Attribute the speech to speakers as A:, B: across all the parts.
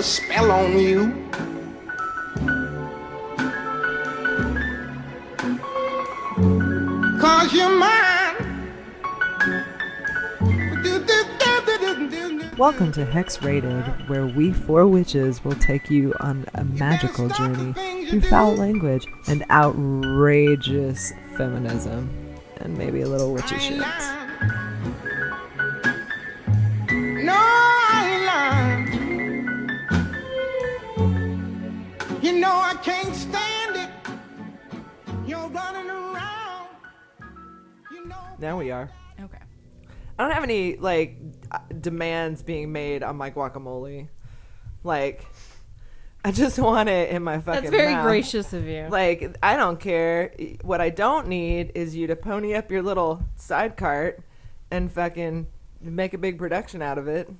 A: a spell on you. Cause you're mine.
B: Welcome to Hex Rated, where we four witches will take you on a magical journey through foul language and outrageous feminism, and maybe a little witchy shit.
A: Can't stand it. You're running around. You know.
B: Now we are.
C: Okay.
B: I don't have any like uh, demands being made on my guacamole. Like, I just want it in my fucking.
C: That's very
B: mouth.
C: gracious of you.
B: Like, I don't care. What I don't need is you to pony up your little side cart and fucking make a big production out of it.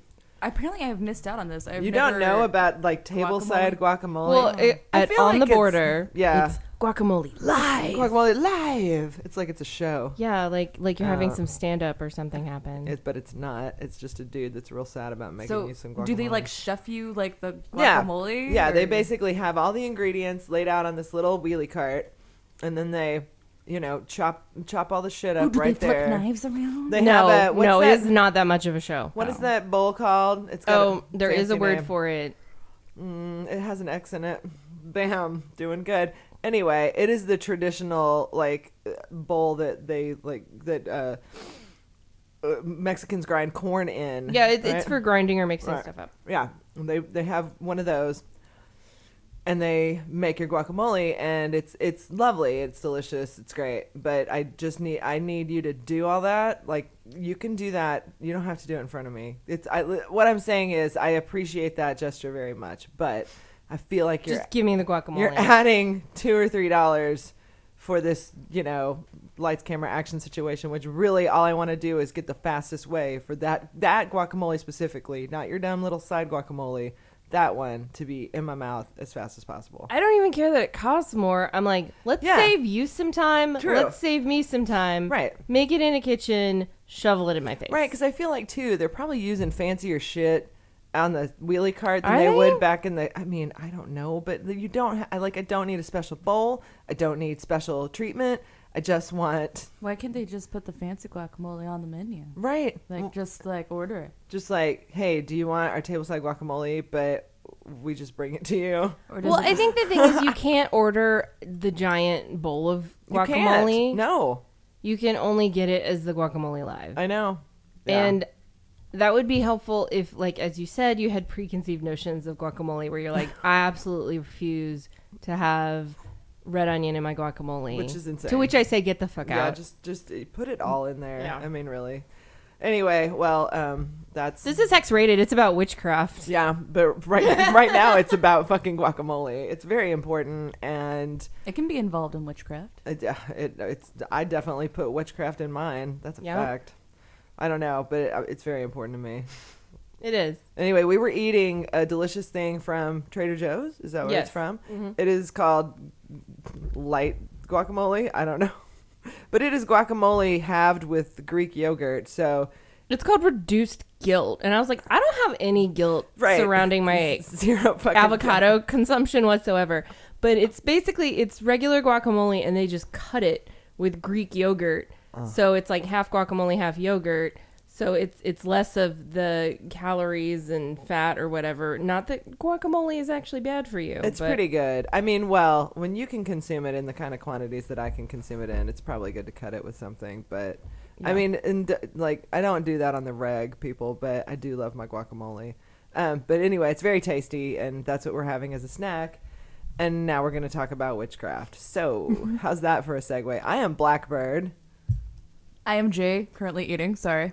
D: Apparently, I have missed out on this. I've
B: you
D: never,
B: don't know about like table side guacamole.
C: well, it,
B: I
C: at
B: feel
C: on
B: like
C: the
B: it's-
C: border,
B: yeah.
C: it's guacamole live.
B: guacamole live. It's like it's a show.
C: yeah, like like you're having
B: Uh,
C: some stand up or something happen.
B: It's, but it's not. It's just a dude that's real sad about making
D: So,
B: you some guacamole.
D: do they like chef you like the
B: Yeah.
D: guacamole?
B: Yeah, they
D: or-
B: basically have all the ingredients laid out on this little wheelie cart, and then they, you know, chop chop all the shit up
D: Ooh, do
B: right
D: they flip
B: there.
D: knives around?
B: They
C: no,
B: have a what's
C: no,
B: that,
C: it is not that much of a show.
B: What is that bowl called? It's got
C: Oh, there is a word
B: name.
C: for it.
B: Mm, it has an X in it. Bam, doing good. Anyway, it is the traditional like uh, bowl that they like that uh, uh, Mexicans grind corn in.
C: Yeah, it, it's for grinding or mixing
B: Right.
C: stuff up.
B: Yeah, they they have one of those, and they make your guacamole, and it's it's lovely, it's delicious, it's great. But I just need I need you to do all that. Like you can do that. You don't have to do it in front of me. It's I what I'm saying is I appreciate that gesture very much, but I feel like you're
C: Just give me the guacamole.
B: you're adding two or three dollars for this, you know, lights, camera, action situation. Which really, all I want to do is get the fastest way for that that guacamole specifically, not your dumb little side guacamole. That one to be in my mouth as fast as possible.
C: I don't even care that it costs more. I'm like, let's
B: Yeah.
C: save you some time.
B: True.
C: Let's save me some time.
B: Right.
C: Make it in a kitchen. Shovel it in my face.
B: Right, because I feel like too they're probably using fancier shit on the wheelie cart than
C: Are
B: they,
C: they?
B: would back in the. I mean, I don't know, but you don't. Ha- I like. I don't need a special bowl. I don't need special treatment. I just want
D: Why can't they just put the fancy guacamole on the menu?
B: right.
D: Like, just like order it.
B: just like, hey, do you want our tableside guacamole? But we just bring it to you.
D: Or
C: Well,
D: it-
C: I think the thing is you can't order the giant bowl of
B: You
C: guacamole.
B: can't. No,
C: You can only get it as the guacamole live.
B: I know. Yeah.
C: And that would be helpful if, like, as you said, you had preconceived notions of guacamole where you're like, I absolutely refuse to have red onion in my guacamole.
B: Which is insane.
C: To which I say, get the fuck out.
B: yeah,
C: out.
B: just just put it all in there.
C: Yeah.
B: I mean, really. Anyway, well, um, that's
C: this is hex rated. It's about witchcraft.
B: yeah, but right right now it's about fucking guacamole. It's very important, and
D: it can be involved in witchcraft.
B: it, it it's I definitely put witchcraft in mine. That's a
C: Yeah.
B: fact. I don't know, but it, uh, it's very important to me.
C: It is.
B: Anyway, we were eating a delicious thing from Trader Joe's. Is that where
C: Yes.
B: it's from?
C: Mhm.
B: It is called light guacamole. I don't know. But it is guacamole halved with Greek yogurt. So,
C: It's called reduced guilt. And I was like, I don't have any guilt
B: right.
C: surrounding my
B: zero
C: avocado consumption whatsoever. But it's basically it's regular guacamole and they just cut it with Greek yogurt. So it's like half guacamole, half yogurt. So it's it's less of the calories and fat or whatever. Not that guacamole is actually bad for you.
B: It's
C: but
B: pretty good. I mean, well, when you can consume it in the kind of quantities that I can consume it in, it's probably good to cut it with something. But I mean, and like I don't do that on the reg, people, but I do love my guacamole. Um, but anyway, it's very tasty, and that's what we're having as a snack. And now we're going to talk about witchcraft. So, how's that for a segue? I am Blackbird,
D: I am Jaye, currently eating. Sorry.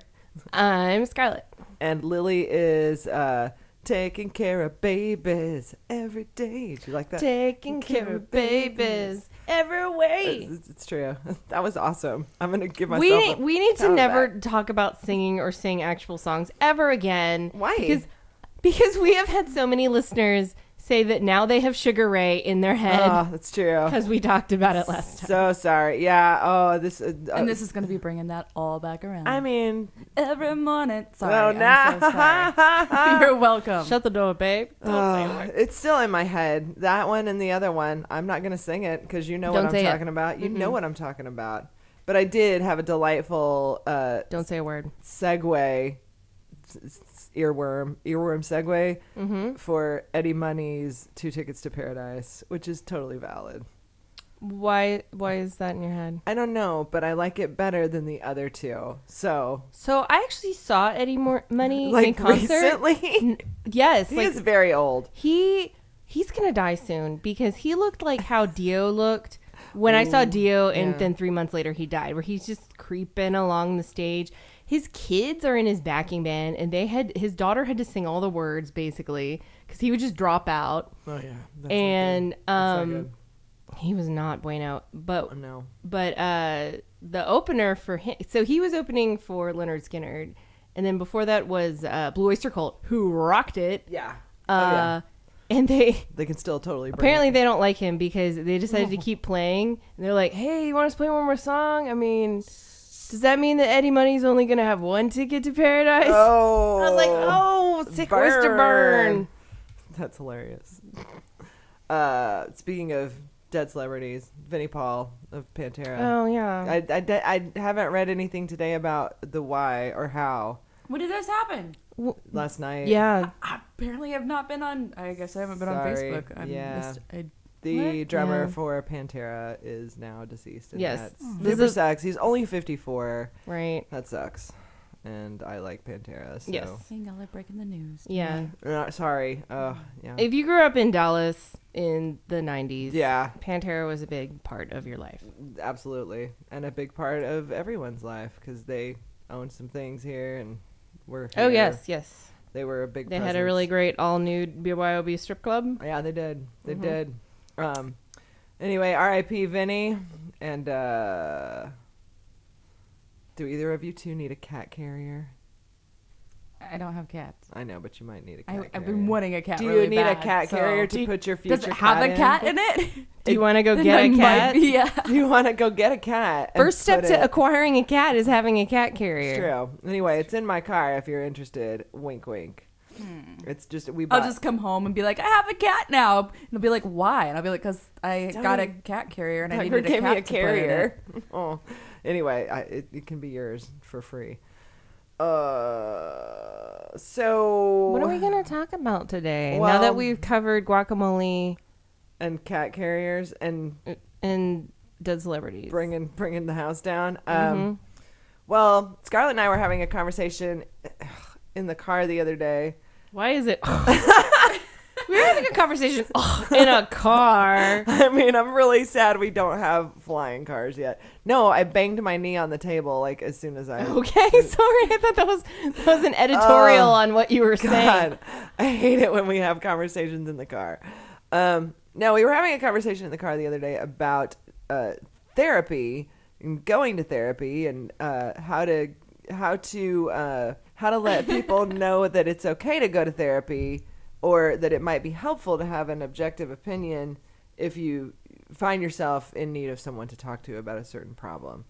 C: I'm Scarlet.
B: and Lily is uh, taking care of babies every day. Do you like that?
C: Taking care of babies every way.
B: It's, it's true. That was awesome. I'm gonna give myself.
C: We
B: a
C: need, we need to
B: pat on the
C: never talk about singing or sing actual songs ever again.
B: Why?
C: Because because we have had so many listeners say that now they have Sugar Ray in their head
B: Oh, that's true.
C: because we talked about it last time.
B: So sorry. Yeah. Oh, this. Uh,
D: And this is going to be bringing that all back around.
B: I mean,
D: every morning. Sorry,
B: oh
D: I'm so sorry. You're welcome.
C: Shut the door, babe. Don't say a
B: Oh, it's still in my head. That one and the other one. I'm not gonna sing it because you know
C: Don't
B: what I'm
C: it.
B: talking about. You know what I'm talking about. But I did have a delightful uh,
C: Don't say a word.
B: segue, earworm, earworm segue
C: Mm-hmm.
B: for Eddie Money's Two Tickets to Paradise, which is totally valid.
C: Why? Why is that in your head?
B: I don't know, but I like it better than the other two. So,
C: So I actually saw Eddie Mor- Money in
B: like
C: concert.
B: recently,
C: Yes,
B: he
C: like
B: is very old.
C: he he's gonna die soon because he looked like how Dio looked when I saw Dio, and
B: yeah.
C: then three months later he died. Where he's just creeping along the stage. His kids are in his backing band, and they had his daughter had to sing all the words basically because he would just drop out.
B: Oh yeah, that's
C: and um,
B: good.
C: he was not bueno. But
B: Oh, no.
C: but uh the opener for him so he was opening for Lynyrd Skynyrd and then before that was uh blue oyster cult who rocked it
B: Yeah.
C: uh
B: oh yeah.
C: and they
B: They can still totally.
C: Apparently they don't like him because they decided to keep playing and they're like hey you want us to play one more song i mean does that mean that eddie money's only gonna have one ticket to paradise
B: Oh,
C: i was like oh sick oyster burn
B: That's hilarious. Uh, speaking of dead celebrities, Vinnie Paul of Pantera.
C: oh yeah
B: I, I, de- I haven't read anything today about the why or how
D: When did this happen?
B: last night.
C: yeah
D: I apparently have not been on. I guess I haven't been on Facebook. I'm
B: Yeah.
D: missed- I,
B: The
D: What?
B: drummer
C: Yeah.
B: for Pantera is now deceased. And
C: Yes.
B: That's
C: This
B: super
C: is-
B: sucks. He's only 54.
C: right
B: That sucks. And I like Pantera. So.
C: Yes.
D: seeing all breaking the news.
C: yeah
B: Uh, sorry. Uh, yeah.
C: if you grew up in dallas in the 90s
B: yeah.
C: Pantera was a big part of your life.
B: Absolutely, and a big part of everyone's life because they owned some things here, and we're.
C: Oh yes, yes.
B: they were a big.
C: They had a really great all nude BYOB strip club.
B: Yeah, they did. They
C: Mhm.
B: did. Um. Anyway, R.I.P. Vinnie, and uh. Do either of you two need a cat carrier?
D: I don't have cats.
B: I know, but you might need a cat
D: I,
B: carrier.
D: I've been wanting a cat.
B: Do you
D: really
B: need a cat carrier
D: Do
B: to put your future
D: Does it have a cat in it?
C: Do you want to go get a cat?
D: be- yeah.
B: you want to go get a cat?
C: First step to
B: it-
C: acquiring a cat is having a cat carrier.
B: It's true. Anyway, it's in my car if you're interested. Wink, wink. It's just we. Bought,
D: I'll just come home and be like, I have a cat now. And it'll be like, why? And I'll be like, because I
B: Tell
D: got a cat carrier and I
B: Tucker
D: needed a
B: gave
D: cat
B: me a
D: to put in it."
B: carrier. oh, anyway, I, it, it can be yours for free. Uh, so
C: What are we gonna talk about today? now
B: Well-
C: that we've covered guacamole
B: and cat carriers and
C: and dead celebrities.
B: bringing bringing the house down. Um,
C: Mhm.
B: well, Scarlet and I were having a conversation in the car the other day.
C: Why is it? we were having a conversation in a car.
B: I mean, I'm really sad we don't have flying cars yet. No, I banged my knee on the table like as soon as I.
C: Okay, sorry. I thought that was that was an editorial
B: Oh,
C: on what you were saying.
B: God, I hate it when we have conversations in the car. Um, no, we were having a conversation in the car the other day about uh, therapy and going to therapy and uh, how to how to uh, how to let people know that it's okay to go to therapy or that it might be helpful to have an objective opinion if you find yourself in need of someone to talk to about a certain problem.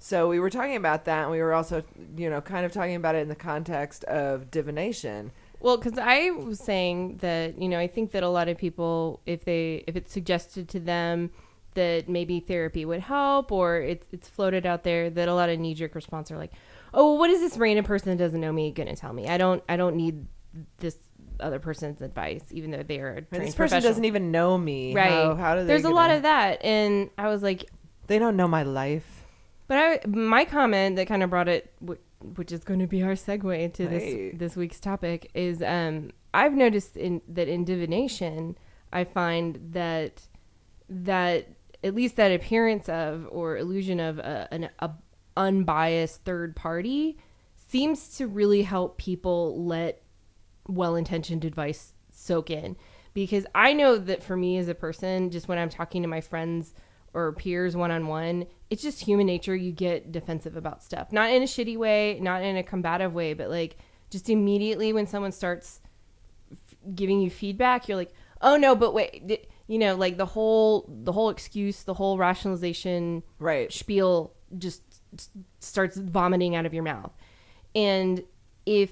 B: So we were talking about that, and we were also, you know, kind of talking about it in the context of divination.
C: Well, because I was saying that you know I think that a lot of people, if they if it's suggested to them that maybe therapy would help, or it's it's floated out there that a lot of knee jerk response are like, oh, what is this random person that doesn't know me gonna tell me? I don't I don't need this other person's advice, even though they are a
B: And
C: trained
B: this person doesn't even know me.
C: right.
B: How, how do they?
C: There's a lot of that, and I was like,
B: They don't know my life.
C: But I, my comment that kind of brought it, which is going to be our segue into
B: Hey.
C: this this week's topic, is um, I've noticed in that in divination, I find that that at least that appearance of or illusion of a, an a unbiased third party seems to really help people let well-intentioned advice soak in because I know that for me as a person, just when I'm talking to my friends or peers one on one, it's just human nature. You get defensive about stuff, not in a shitty way, not in a combative way, but like just immediately when someone starts f- giving you feedback, you're like, oh no, but wait, th- you know, like the whole the whole excuse, the whole rationalization
B: Right.
C: spiel just starts vomiting out of your mouth. And if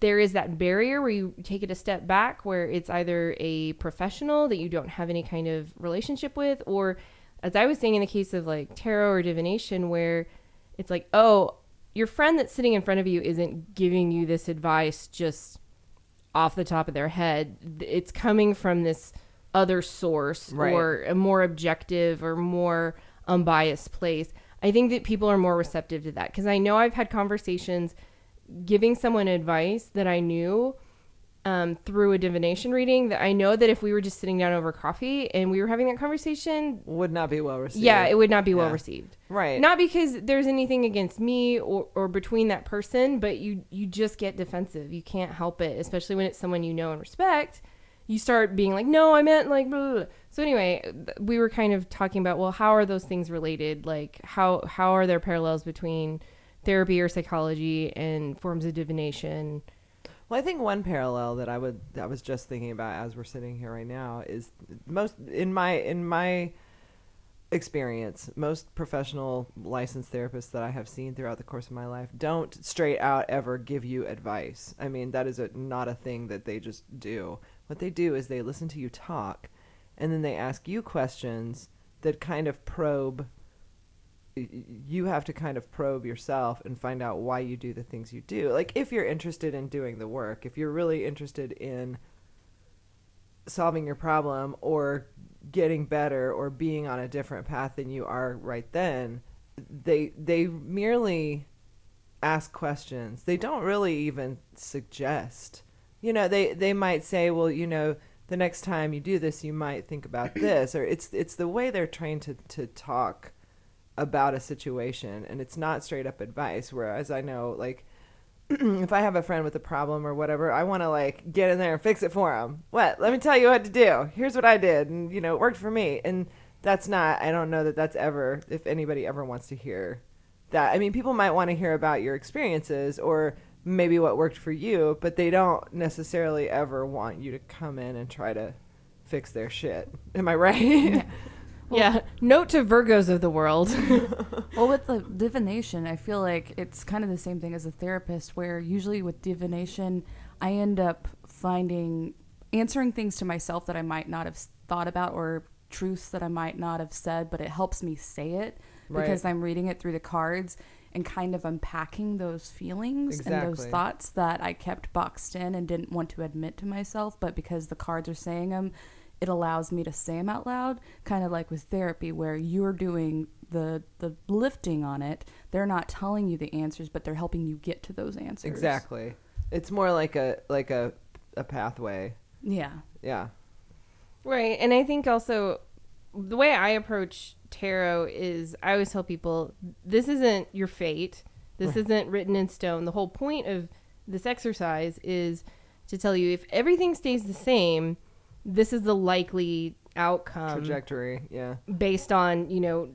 C: there is that barrier where you take it a step back, where it's either a professional that you don't have any kind of relationship with, or as I was saying in the case of like tarot or divination, where it's like, oh, your friend that's sitting in front of you isn't giving you this advice just off the top of their head. It's coming from this other source
B: Right.
C: or a more objective or more unbiased place. I think that people are more receptive to that because I know I've had conversations giving someone advice that I knew um, through a divination reading that I know that if we were just sitting down over coffee and we were having that conversation,
B: Would not be well received.
C: yeah, it would not be well received.
B: Right.
C: Not because there's anything against me or, or between that person, but you you just get defensive. You can't help it, especially when it's someone you know and respect. You start being like, "No, I meant like." Blah, blah, blah." So anyway, we were kind of talking about, well, how are those things related? Like, how how are there parallels between therapy or psychology and forms of divination?
B: Well, I think one parallel that I would that I was just thinking about as we're sitting here right now is most in my in my experience, most professional licensed therapists that I have seen throughout the course of my life don't straight out ever give you advice. I mean, that is a, not a thing that they just do. What they do is they listen to you talk and then they ask you questions that kind of probe you have to kind of probe yourself and find out why you do the things you do. Like if you're interested in doing the work, if you're really interested in solving your problem or getting better or being on a different path than you are right then, they they merely ask questions. They don't really even suggest. You know, they they might say, "Well, you know, the next time you do this, you might think about this." Or it's it's the way they're trained to to talk about a situation and it's not straight up advice whereas I know like if I have a friend with a problem or whatever, I want to like get in there and fix it for them What? Let me tell you what to do. Here's what I did, and you know, it worked for me. And that's not. I don't know that that's ever. If anybody ever wants to hear that, I mean, people might want to hear about your experiences or maybe what worked for you, but they don't necessarily ever want you to come in and try to fix their shit. Am I right?
C: yeah. Note to Virgos of the world.
D: Well, with the divination, I feel like it's kind of the same thing as a therapist, where usually with divination, I end up finding answering things to myself that I might not have thought about or truths that I might not have said, but it helps me say it because
B: Right.
D: I'm reading it through the cards and kind of unpacking those feelings and those thoughts that I kept boxed in and didn't want to admit to myself, but because the cards are saying them, it allows me to say them out loud, kind of like with therapy, where you're doing the the lifting on it. They're not telling you the answers, but they're helping you get to those answers.
B: exactly. It's more like a like a a pathway.
D: Yeah.
B: Yeah.
C: Right. And I think also the way I approach tarot is I always tell people this isn't your fate. This isn't written in stone. The whole point of this exercise is to tell you if everything stays the same, this is the likely outcome
B: Trajectory. Yeah.
C: based on, you know,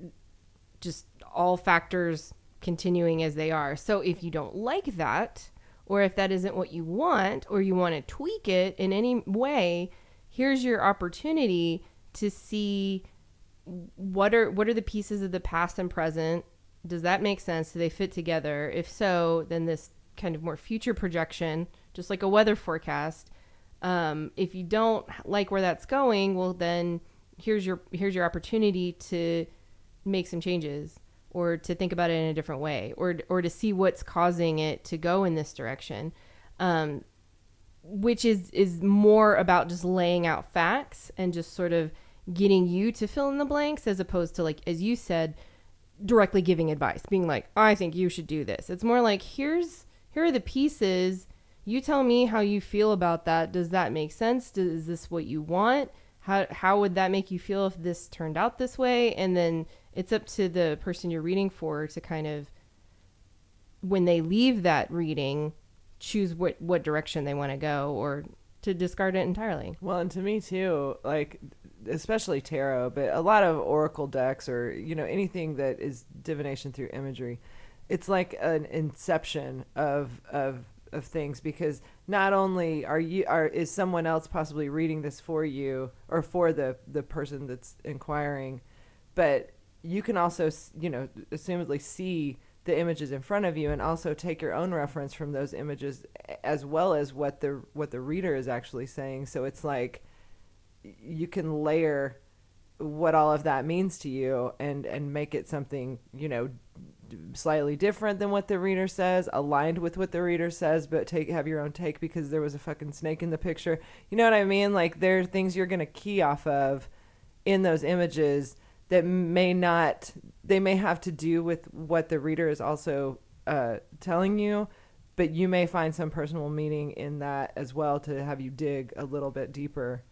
C: just all factors continuing as they are. So if you don't like that, or if that isn't what you want, or you want to tweak it in any way, here's your opportunity to see what are what are the pieces of the past and present. Does that make sense? Do they fit together? If so, then this kind of more future projection, just like a weather forecast. Um, if you don't like where that's going, well then here's your here's your opportunity to make some changes or to think about it in a different way or or to see what's causing it to go in this direction um, which is is more about just laying out facts and just sort of getting you to fill in the blanks as opposed to like as you said directly giving advice being like i think you should do this. It's more like here's here are the pieces. You tell me how you feel about that. Does that make sense? Does, is this what you want? How, how would that make you feel if this turned out this way? And then it's up to the person you're reading for to kind of when they leave that reading choose what what direction they want to go or to discard it entirely.
B: Well, and to me too, like especially tarot, but a lot of oracle decks or you know anything that is divination through imagery, it's like an inception of of of things because not only are you are is someone else possibly reading this for you or for the the person that's inquiring, but you can also you know assumedly see the images in front of you and also take your own reference from those images as well as what the what the reader is actually saying. So it's like you can layer what all of that means to you and and make it something you know slightly different than what the reader says aligned with what the reader says but take have your own take because there was a fucking snake in the picture you know what i mean like there are things you're going to key off of in those images that may not they may have to do with what the reader is also uh, telling you but you may find some personal meaning in that as well to have you dig a little bit deeper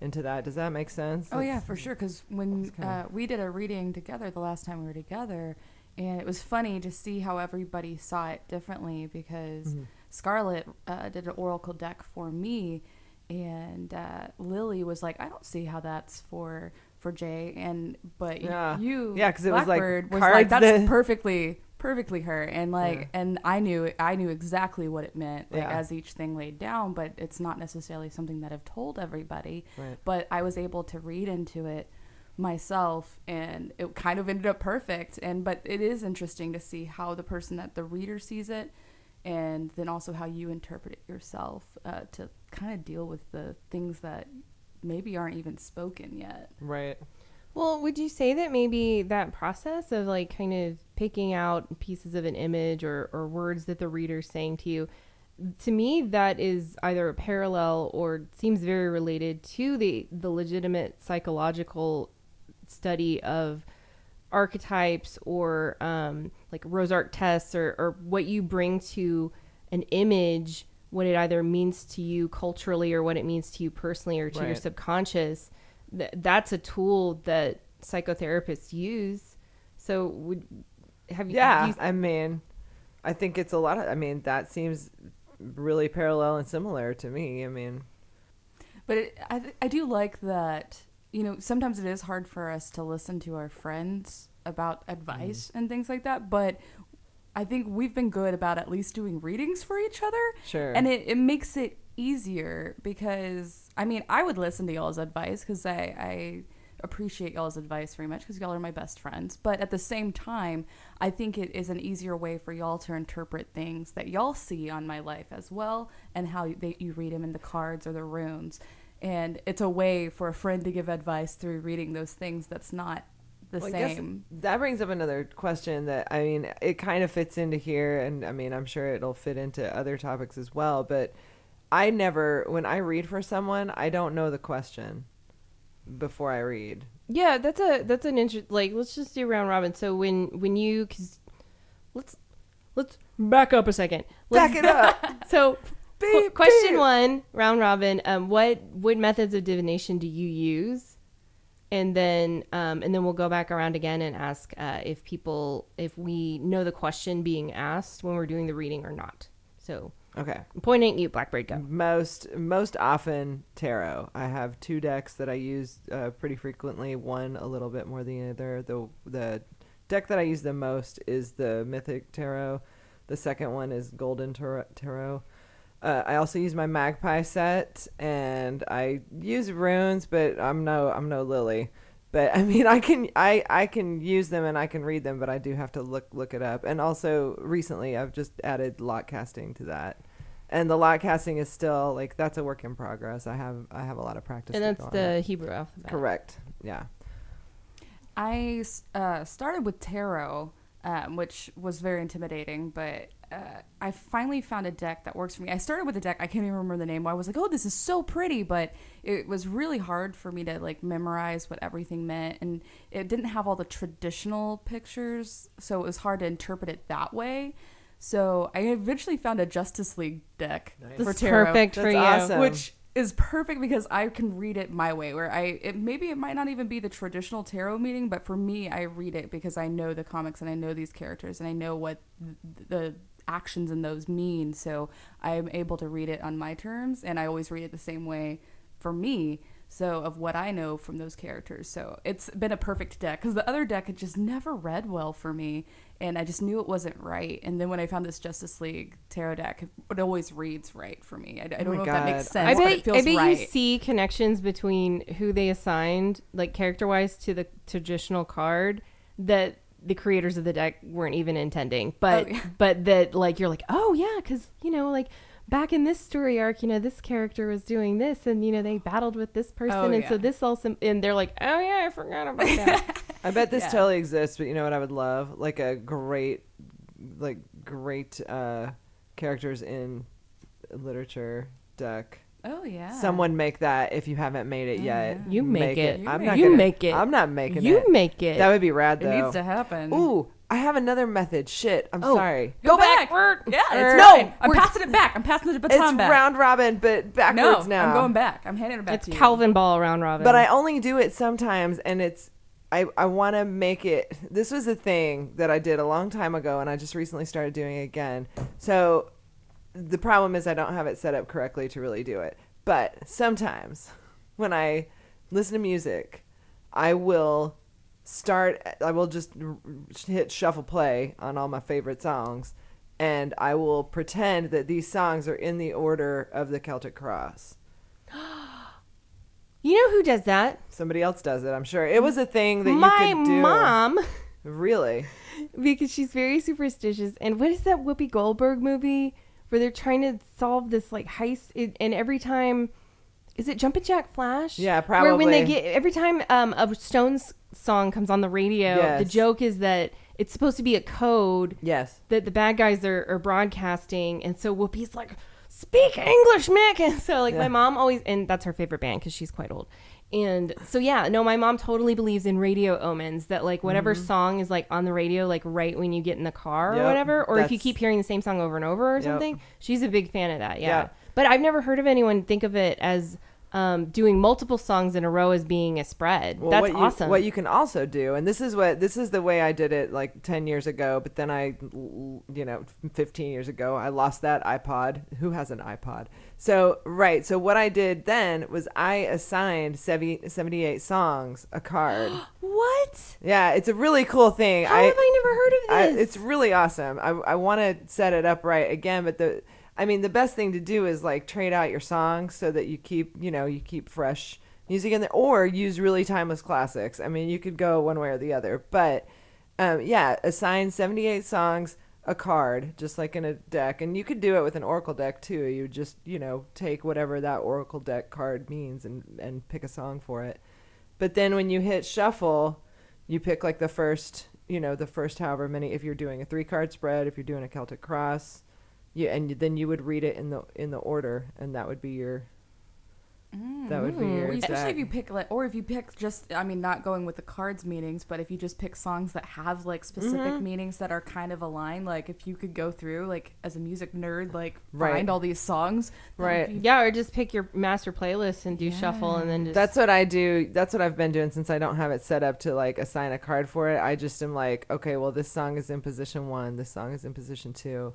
B: into that does that make sense
D: Oh yeah, for sure. Because when uh, we did a reading together the last time we were together, and it was funny to see how everybody saw it differently. Because
B: Mhm.
D: Scarlet uh, did an oracle deck for me, and uh, Lily was like, "I don't see how that's for for Jaye." And but
B: Yeah.
D: you,
B: Yeah, 'cause it was, like,
D: was like, "That's
B: that-
D: perfectly." Perfectly her and like
B: Yeah.
D: and I knew I knew exactly what it meant like
B: Yeah.
D: as each thing laid down but it's not necessarily something that I've told everybody
B: Right.
D: but I was able to read into it myself and it kind of ended up perfect and but it is interesting to see how the person that the reader sees it and then also how you interpret it yourself uh, to kind of deal with the things that maybe aren't even spoken yet
B: Right.
C: Well, would you say that maybe that process of like kind of picking out pieces of an image or, or words that the reader's saying to you, to me, that is either a parallel or seems very related to the, the legitimate psychological study of archetypes or um, like Rorschach tests or, or what you bring to an image, what it either means to you culturally or what it means to you personally or to your subconscious. Th- that's a tool that psychotherapists use. So would have you?
B: Yeah.
C: you-
B: I mean, I think it's a lot of, I mean, that seems really parallel and similar to me. I mean,
D: but it, I, th- I do like that you know sometimes it is hard for us to listen to our friends about mm-hmm. advice and things like that but I think we've been good about at least doing readings for each other.
B: Sure.
D: and it, it makes it easier because i mean i would listen to y'all's advice because I, I appreciate y'all's advice very much because y'all are my best friends. But at the same time i think it is an easier way for y'all to interpret things that y'all see on my life as well and how they, you read them in the cards or the runes and it's a way for a friend to give advice through reading those things that's not the
B: Well,
D: same
B: that brings up another question that I mean, it kind of fits into here, and I mean, I'm sure it'll fit into other topics as well. But I never, when I read for someone, I don't know the question before I read.
C: yeah, that's a that's an interest. Like, let's just do round robin. So when when you, cause let's let's back up a second. Let's,
B: Back it up.
C: So
B: Beep,
C: question
B: beep.
C: one, round robin. Um, what what methods of divination do you use? And then um, and then we'll go back around again and ask uh, if people if we know the question being asked when we're doing the reading or not. So
B: Okay.
C: I'm pointing at you, Blackbird. Go.
B: Most most often tarot. I have two decks that I use uh, pretty frequently. One a little bit more than the other. The the deck that I use the most is the Mythic Tarot. The second one is Golden Tar- Tarot. Uh, I also use my Magpie set, and I use runes, but I'm no I'm no Lily. But I mean, I can I I can use them and I can read them, but I do have to look look it up. And also recently, I've just added lot casting to that, and the lot casting is still like that's a work in progress. I have I have a lot of practice.
C: And
B: to
C: that's
B: go on
C: the
B: it.
C: Hebrew alphabet.
B: correct. Yeah.
D: I uh, started with tarot, um, which was very intimidating, but uh, I finally found a deck that works for me. I started with a deck I can't even remember the name. I was like, "Oh, this is so pretty," but it was really hard for me to like memorize what everything meant, and it didn't have all the traditional pictures, so it was hard to interpret it that way. So I eventually found a Justice League deck
B: Nice.
D: for tarot
C: perfect for
B: That's
C: you.
B: awesome.
D: which is perfect because I can read it my way. Where I it, maybe it might not even be the traditional tarot meaning, but for me, I read it because I know the comics and I know these characters and I know what th- the actions in those mean. So I'm able to read it on my terms, and I always read it the same way for me. So of what I know from those characters, so it's been a perfect deck because the other deck had just never read well for me, and I just knew it wasn't right. And then when I found this Justice League tarot deck, it always reads right for me. I, I oh don't
B: my
D: know if that makes sense,
C: I
D: but
C: bet,
D: it feels
C: I bet
D: right.
C: you see connections between who they assigned, like character wise, to the traditional card that the creators of the deck weren't even intending. But
D: Oh, yeah.
C: but that like you're like, oh yeah, because you know like back in this story arc, you know this character was doing this, and you know they battled with this person,
D: Oh,
C: and so this also, and they're like, oh yeah, I forgot about that.
B: I bet this
D: Yeah.
B: totally exists, but you know what I would love? Like a great, like great uh, characters in literature deck.
D: oh yeah,
B: Someone make that if you haven't made it yet.
D: Yeah.
C: You make it.
D: You
B: I'm
D: make
B: not
C: it. You
B: gonna,
C: make it.
B: I'm not making
C: you
B: it.
C: You make it.
B: That would be rad
D: it
B: though.
D: needs to happen.
B: Ooh, I have another method. Shit, I'm
C: Oh.
B: sorry.
D: Go, back. Yeah, it's er, no. I'm passing it back. I'm passing the baton
B: It's
D: back.
B: round robin, but
D: no,
B: backwards now.
D: I'm going back. I'm handing it back
C: it's
D: to you.
C: Calvin Ball round robin.
B: But I only do it sometimes, and it's I I want to make it. This was a thing that I did a long time ago, and I just recently started doing it again. So the problem is I don't have it set up correctly to really do it. But sometimes when I listen to music, I will start. I will just hit shuffle play on all my favorite songs. And I will pretend that these songs are in the order of the Celtic Cross.
C: you know who does that?
B: Somebody else does it, I'm sure. It was a thing that
C: My
B: you could do.
C: mom.
B: Really?
C: because she's very superstitious. And what is that Whoopi Goldberg movie where they're trying to solve this like heist? It, and every time, is it Jumpin' Jack Flash?
B: Yeah, probably.
C: Where when they get every time um, a Stones song comes on the radio, the joke is that it's supposed to be a code
B: Yes.
C: that the bad guys are, are broadcasting, and so Whoopi's like, "Speak English, Mick." And so like
B: Yeah.
C: my mom always, and that's her favorite band because she's quite old. And so yeah, no, my mom totally believes in radio omens that like whatever song is like on the radio, like right when you get in the car or
B: Mm-hmm.
C: Whatever, or if you keep hearing the same song over and over or
B: Yep.
C: something, she's a big fan of that. Yeah.
B: Yeah.
C: But I've never heard of anyone think of it as um, doing multiple songs in a row as being a spread.
B: Well,
C: That's
B: what you,
C: awesome.
B: What you can also do, and this is what this is the way I did it like ten years ago, but then I, you know, fifteen years ago, I lost that iPod. Who has an iPod? So right. So what I did then was I assigned 70, 78 songs a card.
C: what?
B: yeah, it's a really cool thing.
C: How have I never heard of this?
B: it's really awesome. I, I want to set it up right again, but the I mean the best thing to do is like trade out your songs so that you keep you know you keep fresh music in there, or use really timeless classics. I mean you could go one way or the other, but um, yeah, assign seventy eight songs a card just like in a deck and you could do it with an oracle deck too you just you know take whatever that oracle deck card means and and pick a song for it but then when you hit shuffle, you pick like the first, you know, the first however many. If you're doing a three card spread, if you're doing a Celtic cross, you and then you would read it in the in the order, and that would be your. That would be
C: Mm.
B: your.
D: Well, especially
B: deck.
D: if you pick like, or if you pick just, I mean, not going with the cards meanings, but if you just pick songs that have like specific
B: Mm-hmm.
D: meanings that are kind of aligned, like if you could go through, like as a music nerd, like
B: Right.
D: find all these songs, that would
B: Right.
D: be-
C: Yeah, or just pick your master playlist and do shuffle and then just
B: That's what I do. That's what I've been doing since I don't have it set up to like assign a card for it. I just am like, okay, well, this song is in position one. This song is in position two.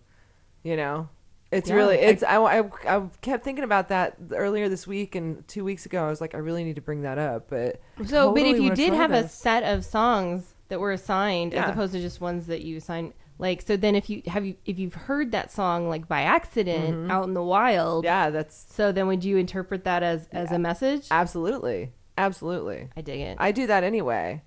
B: You know, it's
C: Yeah,
B: really it's. I, I I kept thinking about that earlier this week and two weeks ago. I was like, I really need to bring that up, but
C: So, but if you did have a set of songs that were assigned as opposed to just ones that you assigned, like so, then if you have you if you've heard that song like by accident out in the wild,
B: Mm-hmm. yeah, that's
C: so then would you interpret that as as a message?
B: absolutely, absolutely.
C: I dig it.
B: I do that anyway.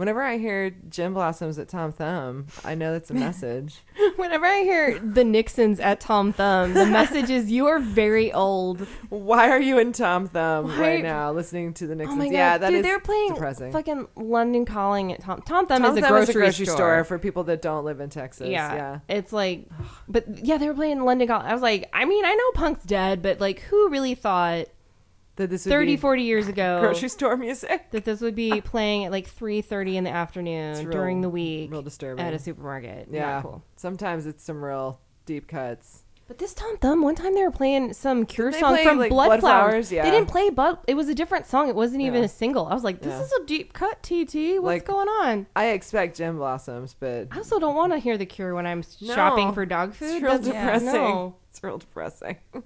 B: Whenever I hear Gin Blossoms at Tom Thumb, I know that's a message.
C: Whenever I hear the Nixons at Tom Thumb, the message is you are very old.
B: Why are you in Tom Thumb
C: Why-
B: right now, listening to the oh Nixons?
C: Oh my god,
B: yeah, that
C: dude,
B: is
C: they're playing
B: depressing.
C: fucking London Calling at Tom Tom Thumb
B: Tom
C: is a
B: Thumb
C: grocery,
B: is a grocery
C: store.
B: store. for people that don't live in Texas.
C: yeah,
B: Yeah.
C: it's like, but yeah, they were playing London Calling. I was like, I mean, I know Punk's dead, but like, who really thought
B: That this would
C: 30,
B: be
C: 40 years ago
B: grocery store music.
C: that this would be playing at like 3.30 in the afternoon
B: real-
C: during the week
B: Real disturbing.
C: at a supermarket.
B: yeah.
C: Not cool.
B: Sometimes it's some real deep cuts.
C: But this Tom Thumb, one time they were playing some Cure
B: they
C: song
B: play,
C: from
B: like,
C: Blood,
B: Blood
C: Flowers.
B: Flowers? Yeah.
C: They didn't play, but it was a different song. It wasn't even
B: Yeah.
C: a single. I was like, this
B: Yeah.
C: is a deep cut, TT. What's
B: Like-
C: going on?
B: I expect Gin Blossoms, but
C: I also don't want to hear the Cure when I'm
B: No.
C: shopping for dog food.
B: it's real
C: That's-
B: depressing.
C: no.
B: It's real depressing.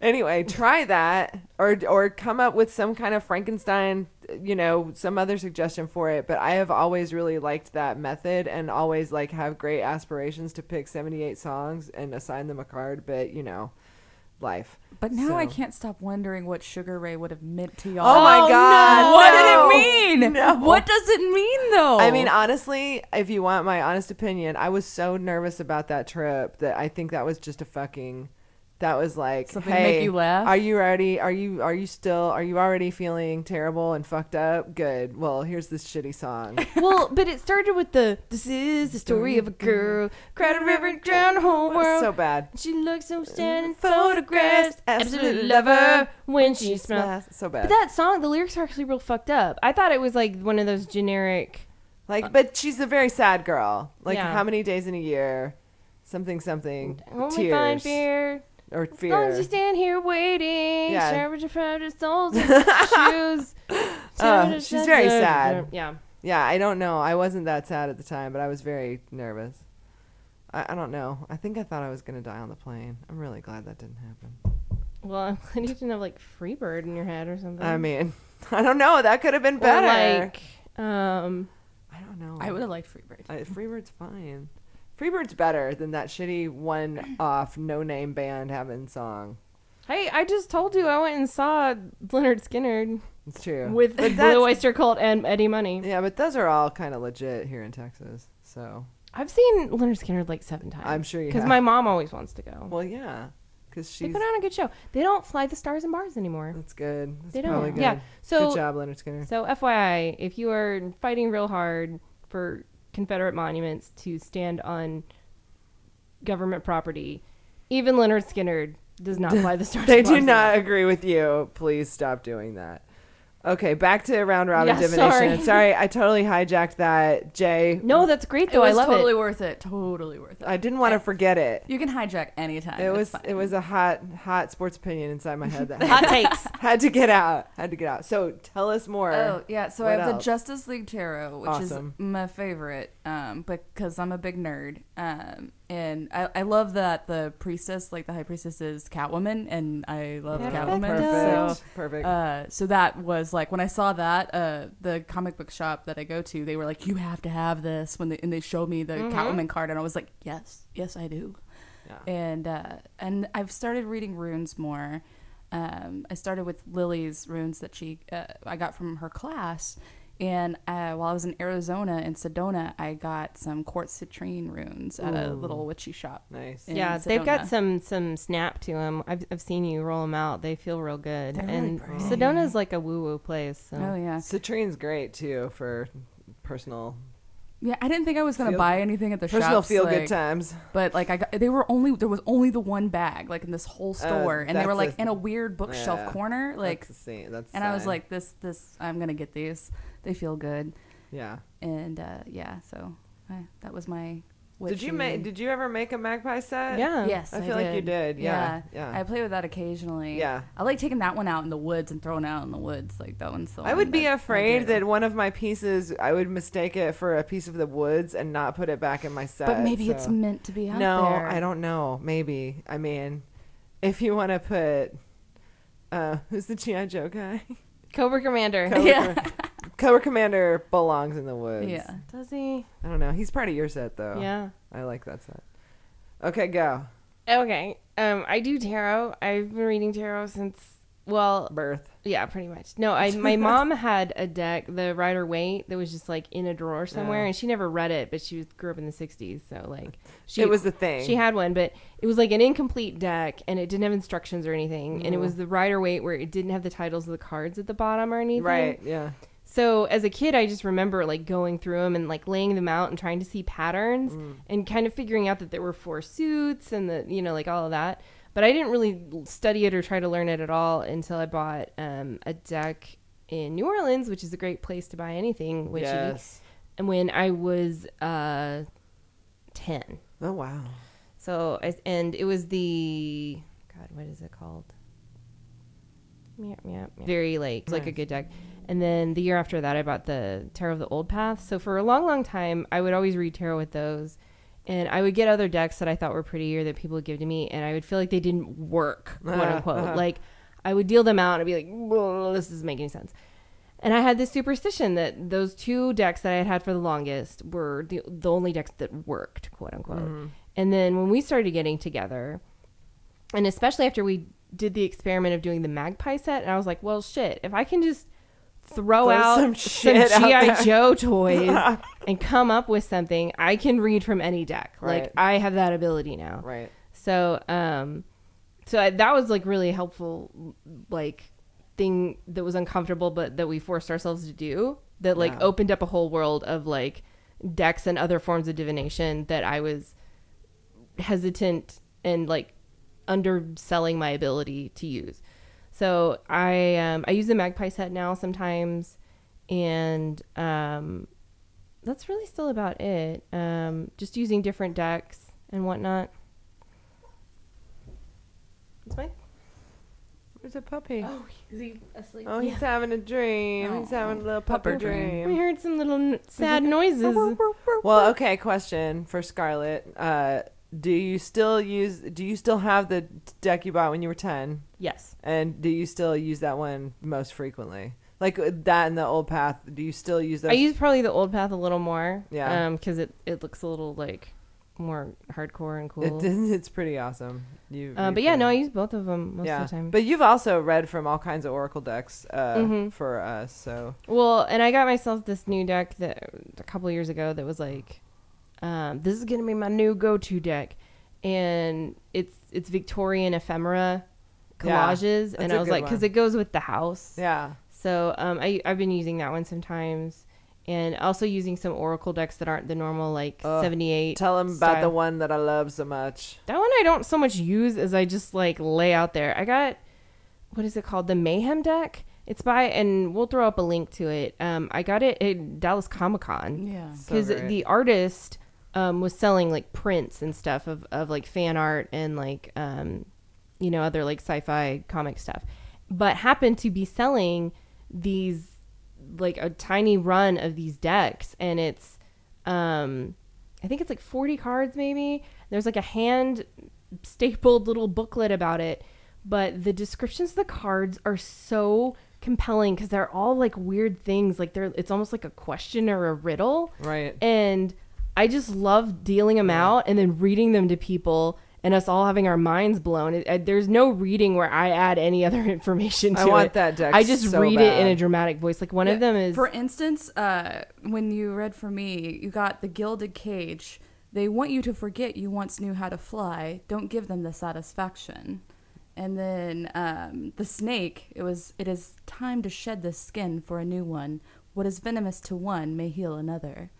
B: anyway, try that or or come up with some kind of Frankenstein, you know, some other suggestion for it, but I have always really liked that method and always like have great aspirations to pick 78 songs and assign them a card, but you know, life.
D: But now I can't stop wondering what Sugar Ray would have meant to y'all.
B: Oh my
C: Oh,
B: god.
C: no.
D: What
B: no.
D: did it mean?
B: No.
D: What does it mean though?
B: I mean, honestly, if you want my honest opinion, I was so nervous about that trip that I think that was just a fucking. That was like,
D: Something
B: hey,
D: make you laugh?
B: Are you ready? Are you are you still are you already feeling terrible and fucked up? Good. Well, here's this shitty song.
C: well, but it started with the "This is the story of a mm-hmm. girl, cried a river, drowned the whole world."
B: so bad.
C: she looks so sad in mm-hmm. photographs, absolutely love her when she smells.
B: So bad.
C: But that song, the lyrics are actually real fucked up. I thought it was like one of those generic.
B: Like, uh, but she's a very sad girl. Like,
C: Yeah.
B: how many days in a year? Something, something.
C: Only
B: tears
C: fear.
B: Or
C: As long as you stand here waiting,
B: Yeah.
C: shower your precious souls shoes.
B: Uh, she's very sad.
C: Yeah.
B: Yeah, I don't know. I wasn't that sad at the time, but I was very nervous. I, I don't know. I think I thought I was gonna die on the plane. I'm really glad that didn't happen.
C: Well, I'm glad you didn't have like Freebird in your head or something.
B: I mean, I don't know. That could have been
C: Or,
B: better.
C: like, um,
B: I don't know.
D: I would have liked Freebird.
B: I, Freebird's fine. Freebird's better than that shitty one-off, no-name band having song.
C: hey, I just told you I went and saw Lynyrd Skynyrd
B: It's true.
C: with
B: But
C: Blue Oyster Cult and Eddie Money.
B: Yeah, but those are all kind of legit here in Texas. So
C: I've seen Lynyrd Skynyrd like seven times.
B: I'm sure you
C: because
B: have.
C: my mom always wants to go.
B: well, yeah, because
C: they
B: she's
C: put on a good show. They don't fly the stars and bars anymore.
B: that's good. That's
C: They don't.
B: good.
C: Yeah. So
B: good job, Lynyrd Skynyrd.
C: So, FYI, if you are fighting real hard for Confederate monuments to stand on government property, even Lynyrd Skynyrd does not fly the stars.
B: they do not agree with you. Please stop doing that. Okay, back to round robin
C: Yeah,
B: divination.
C: sorry.
B: Sorry, I totally hijacked that. Jaye,
C: No, that's great
D: It
C: though. I
D: was
C: love
D: totally
C: it.
D: worth it. Totally worth it.
B: I didn't want to forget it.
D: You can hijack anytime.
B: It was it was a hot hot sports opinion inside my head that
C: Hot
B: had,
C: takes.
B: had to get out. Had to get out. So tell us more.
D: Oh yeah, so I
B: What
D: have
B: else?
D: the Justice League Tarot, which
B: Awesome.
D: is my favorite, um, because I'm a big nerd, um, and I, I love that the priestess, like the high priestess, is Catwoman, and I love
C: Yeah,
D: Catwoman.
B: Perfect.
D: So,
B: Perfect.
D: uh, so that was like when I saw that, uh, the comic book shop that I go to, they were like, "You have to have this." When they and they showed me the Catwoman card, and I was like, "Yes, yes, I do."
B: Yeah.
D: And uh, and I've started reading runes more. Um, I started with Lily's runes that she uh, I got from her class, and uh, while I was in Arizona in Sedona, I got some quartz citrine runes at a little witchy shop.
B: nice.
D: in
C: Yeah, they've got some some snap to them. I've I've seen you roll them out. They feel real good.
D: They're
C: and
D: pretty.
C: Sedona's like a woo woo place. So.
D: Oh yeah,
B: Citrine's great too for personal
D: yeah. I didn't think I was gonna
B: Feel-
D: buy anything at the
B: personal
D: shops,
B: feel good times.
D: But like I got, they were only there was only the one bag like in this whole store, and they were
B: Uh,
D: like
B: a-
D: in a weird bookshelf
B: yeah.
D: corner, like.
B: That's the same. That's
D: And I was like, this, this, I'm gonna get these. They feel good,
B: yeah.
D: and uh, yeah. So I, that was my.
B: Did you make? Did you ever make a magpie set?
C: Yeah.
D: Yes,
B: I feel like you did. Yeah, yeah.
D: I play with that occasionally.
B: Yeah.
D: I like taking that one out in the woods and throwing it out in the woods. Like that one's the.
B: I
D: one
B: would be afraid that one of my pieces, I would mistake it for a piece of the woods and not put it back in my set.
D: But maybe it's meant to be out
B: no,
D: there.
B: I don't know. Maybe. I mean, if you want to put, uh, who's the GI Joe guy?
C: Cobra Commander.
B: Cobra,
D: Yeah.
B: Cobra Commander belongs in the woods.
D: Yeah.
C: Does he?
B: I don't know. He's part of your set though.
C: Yeah.
B: I like that set. Okay, go.
C: Okay. Um, I do tarot. I've been reading tarot since well,
B: Birth.
C: yeah, pretty much. No, I my mom had a deck, the Rider Waite, that was just like in a drawer somewhere,
B: Yeah.
C: and she never read it, but she was, grew up in the '60s, so like she
B: it was the thing.
C: she had one, but it was like an incomplete deck, and it didn't have instructions or anything, and it was the Rider Waite where it didn't have the titles of the cards at the bottom or anything.
B: right. Yeah.
C: So as a kid, I just remember like going through them and like laying them out and trying to see patterns
B: Mm.
C: and kind of figuring out that there were four suits and the you know like all of that. But I didn't really study it or try to learn it at all until I bought um, a deck in New Orleans, which is a great place to buy anything witchy.
B: Yes.
C: And when I was uh,
B: Oh wow.
C: so I, and it was the God, what is it called? Meow, meow, meow. Very like like a good deck. And then the year after that, I bought the Tarot of the Old Path. So for a long, long time, I would always read tarot with those. and I would get other decks that I thought were prettier that people would give to me, and I would feel like they didn't work, quote unquote.
B: uh-huh.
C: Like I would deal them out and I'd be like, this doesn't make any sense. And I had this superstition that those two decks that I had had for the longest were the, the only decks that worked, quote unquote.
B: Mm-hmm.
C: And then when we started getting together, and especially after we did the experiment of doing the magpie set, and I was like, well, shit, if I can just throw
B: Throw
C: out
B: some
C: some, GI. Joe toys and come up with something, I can read from any deck.
B: Right.
C: Like I have that ability now.
B: Right.
C: So, um, so I, that was like really helpful, like thing that was uncomfortable, but that we forced ourselves to do. That like
B: Yeah.
C: opened up a whole world of like decks and other forms of divination that I was hesitant and like underselling my ability to use. So I um, I use the magpie set now sometimes, and um, that's really still about it. Um, just using different decks and whatnot. It's fine.
B: There's a puppy.
C: Oh, is he asleep?
B: Oh, he's having a dream. He's having a little puppy
D: Pupper dream.
C: We heard some little n- sad noises.
B: Well, okay. Question for Scarlet. Uh, do you still use? Do you still have the deck you bought when you were ten?
C: Yes.
B: And do you still use that one most frequently? Like uh, that and the old path. Do you still use those?
C: I use probably the old path a little more.
B: Yeah.
C: Um, because it it looks a little like more hardcore and cool.
B: It, it's pretty awesome. You.
C: Uh, but yeah, no, I use both of them most
B: yeah.
C: of the time.
B: But you've also read from all kinds of Oracle decks uh,
C: Mhm.
B: for us, so
C: Well, and I got myself this new deck that a couple years ago that was like, um, this is gonna be my new go-to deck, and it's it's Victorian ephemera collages,
B: that's
C: and i was like, because it goes with the house.
B: yeah.
C: So um, I I've been using that one sometimes, and also using some Oracle decks that aren't the normal like
B: Ugh.
C: seventy eight.
B: Tell them about the one that I love so much.
C: That one I don't so much use as I just like lay out there. I got what is it called? The Mayhem deck. It's by and we'll throw up a link to it. Um, I got it at Dallas Comic Con
D: Yeah.
C: Because
B: great.
C: the artist um, was selling like prints and stuff of, of like fan art and like um, you know other like sci-fi comic stuff, but happened to be selling these like a tiny run of these decks and it's um I think it's like 40 cards maybe. There's like a hand stapled little booklet about it, but the descriptions of the cards are so compelling cuz they're all like weird things like they're it's almost like a question or a riddle
B: Right.
C: and I just love dealing them out and then reading them to people and us all having our minds blown. It, uh, there's no reading where I add any other information to
B: I want
C: it.
B: that deck
C: I just
B: so
C: read it in a dramatic voice. Like one
D: Yeah,
C: of them is
D: For instance, uh, when you read for me, you got the Gilded Cage. They want you to forget you once knew how to fly. Don't give them the satisfaction. And then um, the snake. It was. It is time to shed the skin for a new one. What is venomous to one may heal another.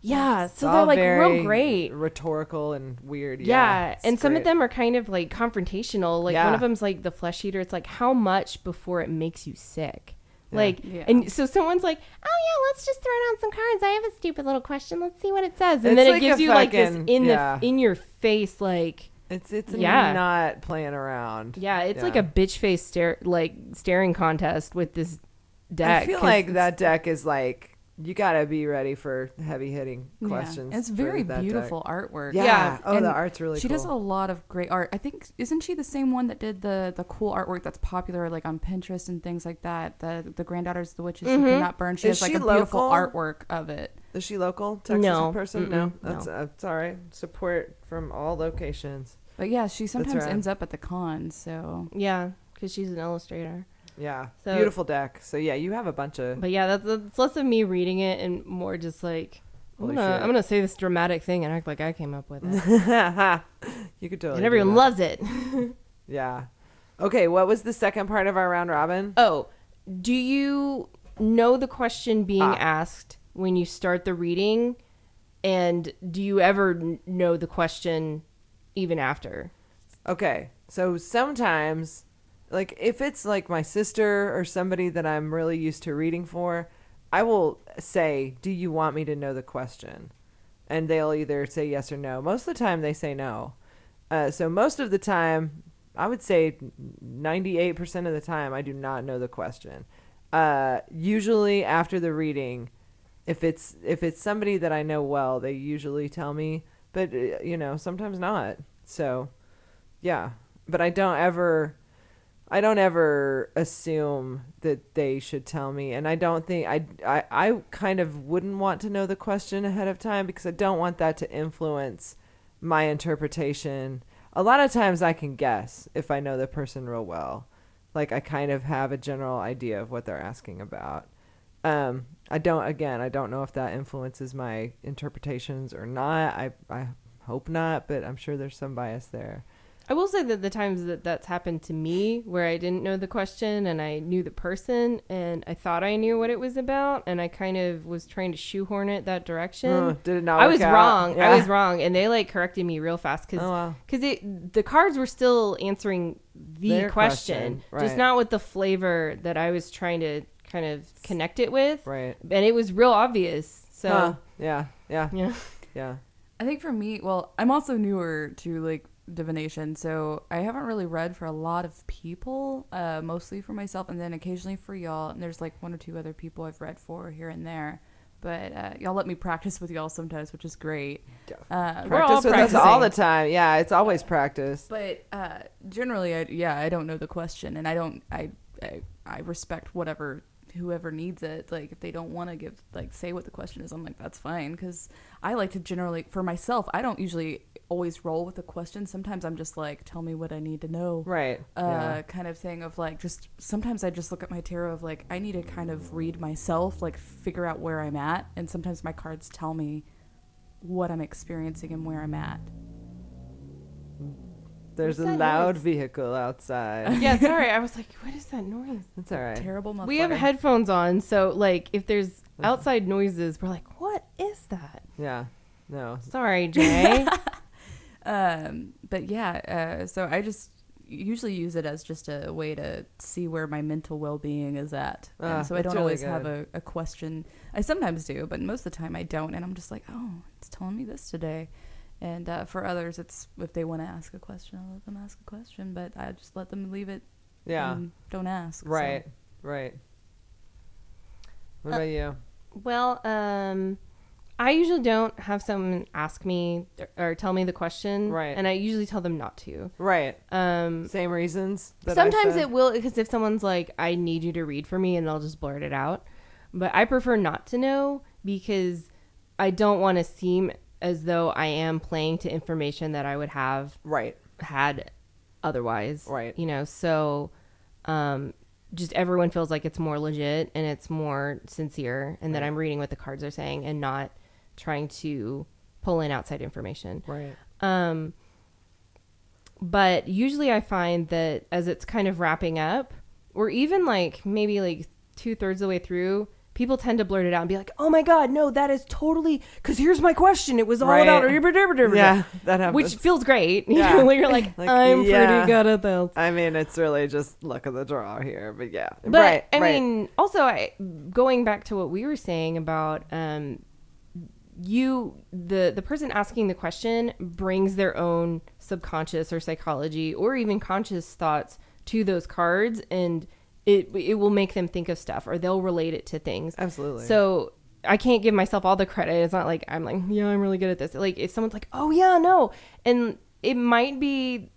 C: Yeah.
B: It's
C: So they're like real great.
B: rhetorical and weird.
C: Yeah,
B: Yeah,
C: and some
B: great.
C: of them are kind of like confrontational. Like
B: Yeah.
C: one of them's like the flesh eater. It's like how much before it makes you sick.
B: Yeah.
C: Like,
D: Yeah.
C: and so someone's like, "Oh yeah, let's just throw down some cards. I have a stupid little question. Let's see what it says." And
B: It's
C: then it
B: like
C: gives
B: a
C: you like this in
B: yeah.
C: the in your face, like,
B: It's it's
C: Yeah.
B: not playing around.
C: yeah, it's like a bitch face stare like staring contest with this deck.
B: I feel like that deck is like you gotta be ready for heavy hitting
D: Yeah.
B: questions.
D: It's very
B: that deck.
D: beautiful artwork.
B: Yeah.
C: Yeah,
B: Oh,
D: and
B: the art's really
D: she
B: cool.
D: does a lot of great art. I think isn't she the same one that did the the cool artwork that's popular like on Pinterest and things like that? The the granddaughters of the witches who
C: Mhm.
D: cannot burn. She
B: Is
D: has like
B: she
D: a beautiful
B: local?
D: artwork of it.
B: Is she local Texas
C: No.
B: person?
C: Mm-mm.
B: No,
C: No.
B: that's uh, it's all right. Support from all locations.
D: But yeah, she sometimes ends up at the con. So
C: yeah, because she's an illustrator.
B: Yeah,
C: So-
B: beautiful deck. So yeah, you have a bunch of.
C: But yeah, that's, that's less of me reading it and more just like. I'm
B: Holy
C: gonna,
B: shit.
C: I'm gonna say this dramatic thing and act like I came up with it,
B: you could totally.
C: and
B: do
C: everyone
B: that.
C: loves it.
B: Yeah. Okay, what was the second part of our round robin?
C: Oh, do you know the question being
B: Ah.
C: asked when you start the reading? And do you ever n- know the question even after?
B: Okay, so sometimes, like if it's like my sister or somebody that I'm really used to reading for, I will say, "Do you want me to know the question?" And they'll either say yes or no. Most of the time, they say no. Uh, so most of the time, I would say 98% of the time, I do not know the question. Uh, usually after the reading, if it's if it's somebody that I know well, they usually tell me. but uh, you know, sometimes not. So, yeah. But I don't ever I don't ever assume that they should tell me, and I don't think I, I I kind of wouldn't want to know the question ahead of time because I don't want that to influence my interpretation. A lot of times I can guess if I know the person real well, like I kind of have a general idea of what they're asking about. Um, I don't. Again, I don't know if that influences my interpretations or not. I I hope not, but I'm sure there's some bias there.
C: I will say that the times that that's happened to me, where I didn't know the question and I knew the person and I thought I knew what it was about, and I kind of was trying to shoehorn it that direction.
B: Uh, did it not?
C: I
B: work
C: was
B: out?
C: wrong.
B: Yeah.
C: I was wrong, and they like corrected me real fast because
B: Oh wow.
C: it the cards were still answering the
B: Their
C: question,
B: question,
C: just not with the flavor that I was trying to kind of connect it with,
B: Right.
C: and it was real obvious. So
B: Huh. Yeah. Yeah.
C: yeah,
B: Yeah.
D: I think for me, well, I'm also newer to like divination, so I haven't really read for a lot of people, uh, mostly for myself, and then occasionally for y'all. And there's like one or two other people I've read for here and there. But uh, y'all let me practice with y'all sometimes, which is great. Uh, we're all
B: Practice with us all the time. Yeah, it's always practice.
D: But uh, generally, I, yeah, I don't know the question, and I don't. I I, I respect whatever whoever needs it. Like if they don't want to give like say what the question is, I'm like that's fine because I like to generally for myself. I don't usually always roll with a question. Sometimes I'm just like, tell me what I need to know.
B: Right.
D: Uh,
B: yeah.
D: kind of thing of like just sometimes I just look at my tarot of like I need to kind of read myself, like figure out where I'm at, and sometimes my cards tell me what I'm experiencing and where I'm at.
B: There's a
C: that
B: loud
C: noise?
B: vehicle outside.
C: yeah. Sorry, I was like, what is that noise?
B: That's all right.
D: Terrible.
C: We have headphones on, so like if there's outside noises, we're like, what is that?
B: Yeah. No.
C: Sorry, Jaye.
D: um but yeah uh so i just usually use it as just a way to see where my mental well-being is at
B: Ah,
D: and so i
B: that's
D: don't
B: really
D: always have a, a question i sometimes do but most of the time i don't and i'm just like oh it's telling me this today and uh, for others it's if they want to ask a question i'll let them ask a question but i just let them leave it
B: Yeah.
D: and don't ask so.
B: Right. Right. What
C: Uh,
B: about you?
C: well, um, I usually don't have someone ask me or, or tell me the question,
B: Right.
C: And I usually tell them not to.
B: Right.
C: Um,
B: Same reasons. That I
C: sometimes
B: said?
C: it will because if someone's like, "I need you to read for me," and they'll just blurt it out. But I prefer not to know because I don't want to seem as though I am playing to information that I would have
B: Right.
C: had otherwise.
B: Right.
C: You know, so um just everyone feels like it's more legit and it's more sincere and that
B: Right.
C: I'm reading what the cards are saying and not trying to pull in outside information.
B: Right.
C: Um but usually I find that as it's kind of wrapping up or even like maybe like two thirds of the way through, people tend to blurt it out and be like, "Oh my god, no, that is totally because here's my question. It was all
B: Right.
C: about
B: Yeah, that happens.
C: which feels great. You
B: Yeah.
C: know, when you're like,
B: Like,
C: I'm
B: yeah.
C: pretty good at this.
B: I mean, it's really just luck of the draw here, but yeah.
C: But
B: right.
C: I
B: right.
C: mean, also, I going back to what we were saying about um, you, the the person asking the question brings their own subconscious or psychology or even conscious thoughts to those cards, and it it will make them think of stuff or they'll relate it to things.
B: Absolutely.
C: So I can't give myself all the credit. It's not like I'm like, yeah, I'm really good at this. Like if someone's like, oh yeah, no, and it might be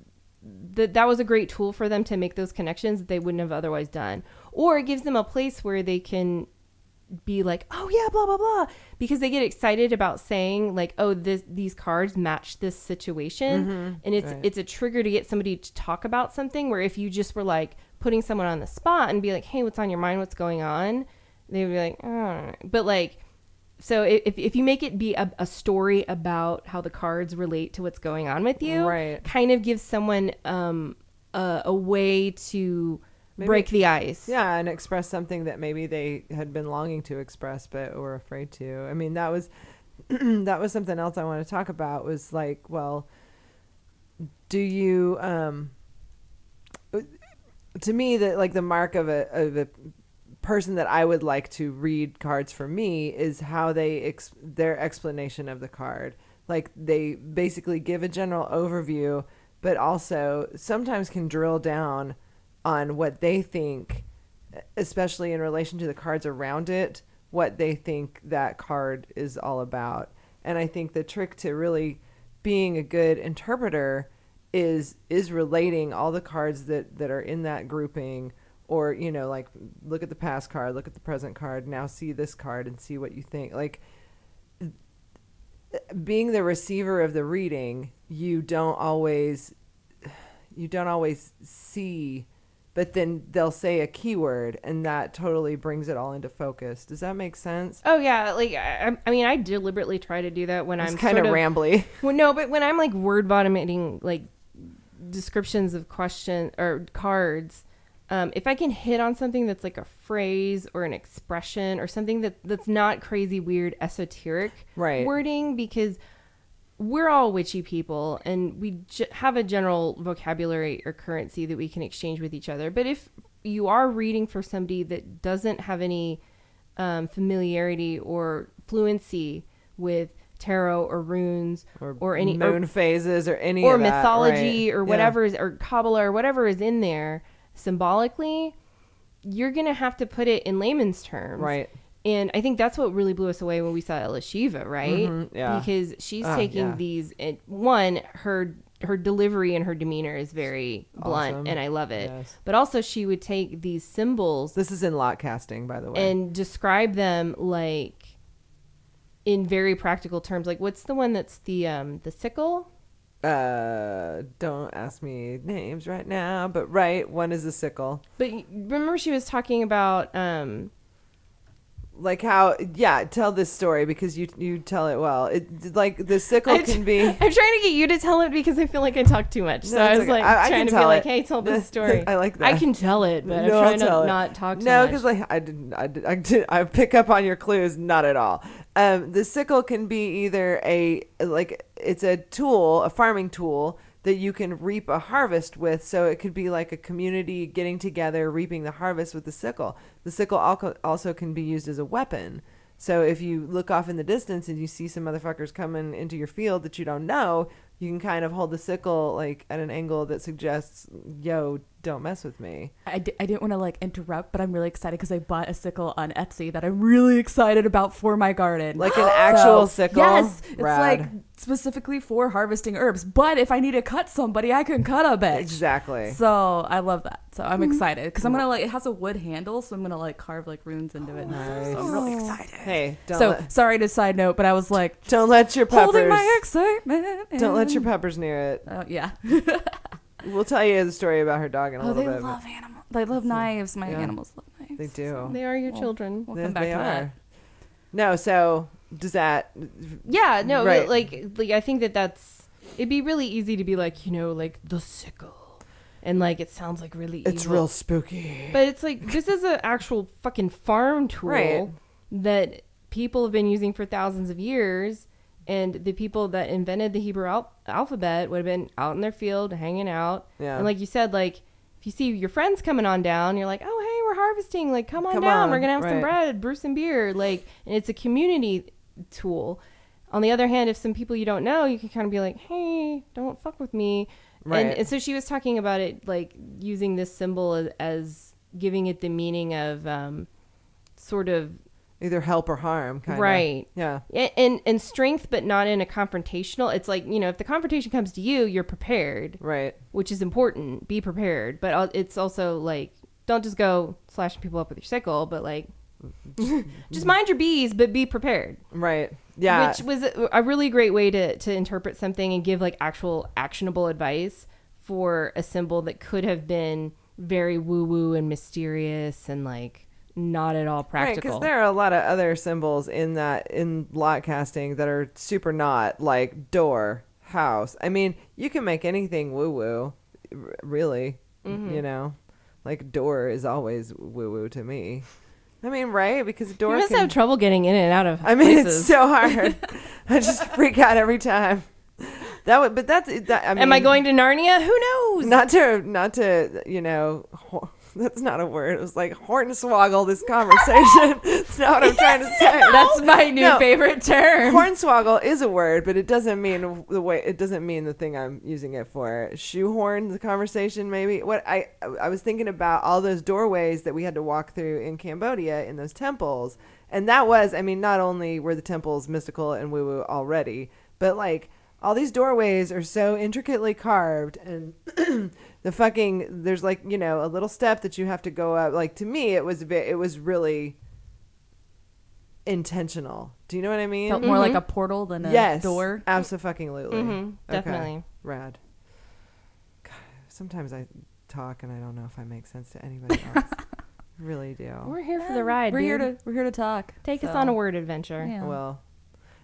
C: that that was a great tool for them to make those connections that they wouldn't have otherwise done, or it gives them a place where they can be like, oh yeah, blah blah blah, because they get excited about saying like, oh this these cards match this situation, mm-hmm. and it's
B: right.
C: it's a trigger to get somebody to talk about something. Where if you just were like putting someone on the spot and be like, hey, what's on your mind? What's going on? They would be like, oh. but like. So if, if you make it be a, a story about how the cards relate to what's going on with you,
B: Right.
C: kind of gives someone um, a, a way to
B: Maybe-
C: break the ice.
B: Yeah, and express something that maybe they had been longing to express but were afraid to. I mean, that was that was something else I want to talk about was like, well, do you um to me that like the mark of a of a person that I would like to read cards for me is how they ex- their explanation of the card. Like they basically give a general overview, but also sometimes can drill down on what they think, especially in relation to the cards around it, what they think that card is all about. And I think the trick to really being a good interpreter is is relating all the cards that that are in that grouping or you know like look at the past card look at the present card now see this card and see what you think. Like being the receiver of the reading you don't always you don't always see but then they'll say a keyword and that totally brings it all into focus. Does that make sense?
C: Oh yeah, like I, I mean, I deliberately try to do that when
B: it's
C: I'm
B: kind of rambly.
C: Well, no, but when I'm like word vomiting like descriptions of question or cards, um, if I can hit on something that's like a phrase or an expression or something that that's not crazy weird esoteric
B: Right.
C: wording, because we're all witchy people and we j- have a general vocabulary or currency that we can exchange with each other. But if you are reading for somebody that doesn't have any um, familiarity or fluency with tarot or runes
B: or,
C: or any
B: moon phases or any
C: or
B: of that,
C: mythology
B: right.
C: or
B: Yeah.
C: whatever is or Kabbalah or whatever is in there symbolically, you're gonna have to put it in layman's terms,
B: right
C: And I think that's what really blew us away when we saw Ella Shiva, right?
B: Mhm, yeah.
C: Because she's
B: Ah,
C: taking
B: yeah.
C: these. And one, her her delivery and her demeanor is very blunt,
B: Awesome.
C: and I love it.
B: Yes.
C: But also, she would take these symbols
B: this is in lot casting by the way
C: and describe them like in very practical terms. Like, what's the one that's the um the sickle?
B: uh don't ask me names right now but right one is a sickle
C: But remember, she was talking about um
B: like how yeah tell this story because you you tell it well it like the sickle can be
C: I'm trying to get you to tell it because I feel like I talk too much. So
B: No,
C: I was
B: okay.
C: like
B: I- I
C: trying to be
B: tell
C: like, "Hey, tell this story."
B: I like that.
C: I can tell it, but
B: No,
C: I'm trying to
B: it.
C: not talk too
B: no because like i didn't I, did, I did i pick up on your clues not at all um the sickle can be either a like it's a tool a farming tool that you can reap a harvest with. So it could be like a community getting together reaping the harvest with the sickle. The sickle also can be used as a weapon. So if you look off in the distance and you see some motherfuckers coming into your field that you don't know you can kind of hold the sickle like at an angle that suggests yo don't mess with me
D: I, I didn't want to like interrupt, but I'm really excited because I bought a sickle on Etsy that I'm really excited about for my garden.
B: Like an actual
D: So,
B: sickle?
D: Yes, it's like specifically for harvesting herbs. But if I need to cut somebody, I can cut a bitch.
B: Exactly.
D: So I love that. So I'm mm-hmm. excited because I'm gonna like it has a wood handle, so I'm gonna like carve like runes into it. and stuff.
B: Nice.
D: So I'm really oh. excited.
B: Hey, don't
D: so
B: let,
D: sorry to side note, but I was like
B: don't let your peppers
D: holding my excitement.
B: don't let your peppers near it.
D: Oh yeah.
B: We'll tell you the story about her dog in a
D: Oh,
B: little
D: they
B: bit. but
D: love animals. They love knives. My
B: Yeah.
D: animals love knives.
B: They do.
C: they are your
D: Well,
C: children.
D: We'll
B: They-
D: come back
B: they
D: to that.
B: are. No, so does that
C: Yeah, no,
B: Right.
C: like like I think that that's it'd be really easy to be like, you know, like the sickle, and like it sounds like really.
B: it's real spooky.
C: But it's like this is an actual fucking farm tool
B: Right.
C: that people have been using for thousands of years, and the people that invented the Hebrew al- alphabet would have been out in their field hanging out.
B: Yeah.
C: And like you said, like if you see your friends coming on down, you're like, oh hey, we're harvesting. Like come on
B: Come
C: down,
B: on,
C: we're gonna have some
B: right.
C: bread, brew some beer. Like, and it's a community tool. On the other hand, if some people you don't know, you can kind of be like, hey, don't fuck with me.
B: Right.
C: And, and so she was talking about it, like using this symbol as, as giving it the meaning of um, sort of
B: Either help or harm, kind of.
C: right.
B: Yeah.
C: And and strength, but not in a confrontational. It's like you know, if the confrontation comes to you, you're prepared,
B: Right.
C: which is important. Be prepared, but it's also like don't just go slashing people up with your sickle, but like just mind your bees, but be prepared.
B: Right. Yeah.
C: Which was a a really great way to, to interpret something and give like actual actionable advice for a symbol that could have been very woo woo and mysterious and like not at all practical.
B: because there are a lot of other symbols in that in lot casting that are super not like door, house. I mean, you can make anything woo woo, r- really.
C: Mm-hmm.
B: You know, like door is always woo woo to me. I mean, right? Because
C: you
B: door
C: must
B: can.
C: have trouble getting in and out of
B: I mean,
C: places.
B: it's so hard. I just freak out every time. That would, but that's that. I mean,
C: Am I going to Narnia? Who knows?
B: not to not to you know that's not a word. It was like hornswoggle this conversation. It's not what i'm trying to say.
D: That's my new
B: No.
D: favorite term.
B: hornswoggle is a word but it doesn't mean the way it doesn't mean the thing i'm using it for. Shoehorn the conversation maybe? What i i was thinking about all those doorways that we had to walk through in cambodia in those temples. And that was i mean not only were the temples mystical and woo woo already but like all these doorways are so intricately carved and the fucking there's like you know a little step that you have to go up like to me it was a bit. it was really intentional do you know what i mean
D: Felt more like a portal than a
B: yes
D: door.
B: absolutely
C: Mhm, definitely.
B: rad God, sometimes i talk and i don't know if i make sense to anybody else really do
C: We're here for the ride.
D: We're here to we're here to talk.
C: take us on a word adventure.
D: Yeah,
B: well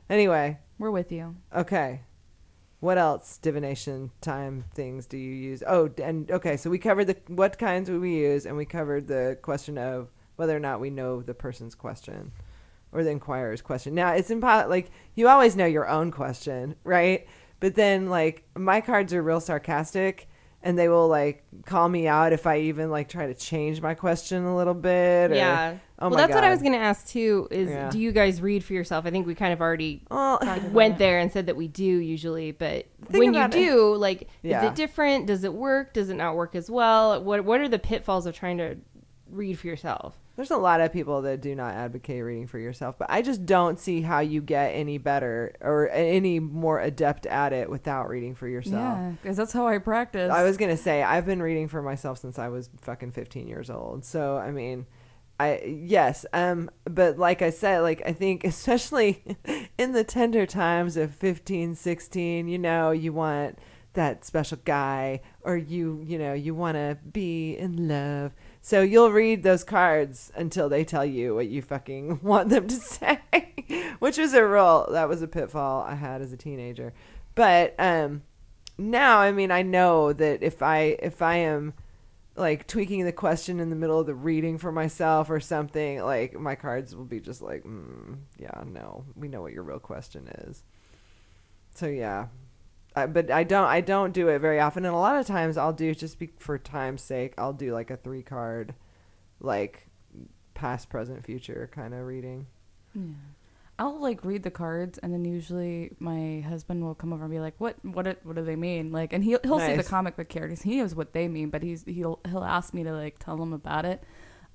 B: anyway
D: we're with you.
B: Okay. What else divination time things do you use? Oh, and okay, so we covered the what kinds would we use, and we covered the question of whether or not we know the person's question or the inquirer's question. Now it's impossible. Like you always know your own question, right? But then like my cards are real sarcastic, and they will like call me out if I even like try to change my question a little bit. Or,
C: Yeah.
B: Oh
C: well, that's what I was going to ask too. Is
B: Yeah.
C: do you guys read for yourself? I think we kind of already
B: Well,
C: went there and said that we do usually, but
B: Think
C: when you
B: about it.
C: do, like, is it different? Does it work? Does it not work as well? What What are the pitfalls of trying to read for yourself?
B: There's a lot of people that do not advocate reading for yourself, but I just don't see how you get any better or any more adept at it without reading for yourself.
D: Yeah, because that's how I practice.
B: I was gonna say I've been reading for myself since I was fucking 15 years old. So I mean, I yes, um, but like I said, like I think especially in the tender times of 15, 16, you know, you want that special guy or you you know you want to be in love so you'll read those cards until they tell you what you fucking want them to say which was a real that was a pitfall i had as a teenager. But um now i mean i know that if i if i am like tweaking the question in the middle of the reading for myself or something like my cards will be just like mm, yeah no we know what your real question is. So yeah I, but i don't i don't do it very often and a lot of times i'll do just be for time's sake i'll do like a three card like past present future kind of reading
D: Yeah. I'll like read the cards, and then usually my husband will come over and be like, "What? What? do- What do they mean?" Like, and he'll he'll see the comic book characters. He knows what they mean, but he's he'll he'll ask me to like tell him about it.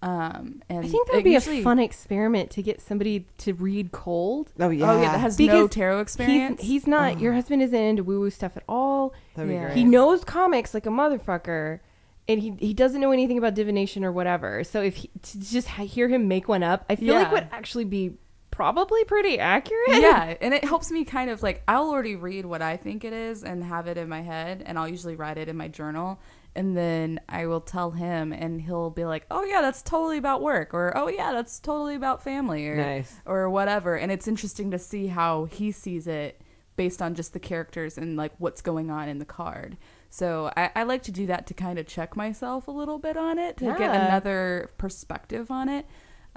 D: Um, and
C: I think that would be
D: usually-
C: a fun experiment to get somebody to read cold.
B: oh yeah,
D: Oh yeah, that has no
C: Because
D: tarot experience.
C: He's, he's not. Your husband isn't into woo woo stuff at all.
B: that'd be great
C: He knows comics like a motherfucker, and he he doesn't know anything about divination or whatever. So if he, to just hear him make one up, I feel like
D: Yeah.
C: would actually be probably pretty accurate.
D: yeah, and it helps me kind of like I'll already read what I think it is and have it in my head, and I'll usually write it in my journal, and then I will tell him, and he'll be like, "Oh yeah, that's totally about work," or "Oh yeah, that's totally about family," or
B: Nice.
D: or whatever. And it's interesting to see how he sees it based on just the characters and like what's going on in the card. So I, I like to do that to kind of check myself a little bit on it to get another perspective on it.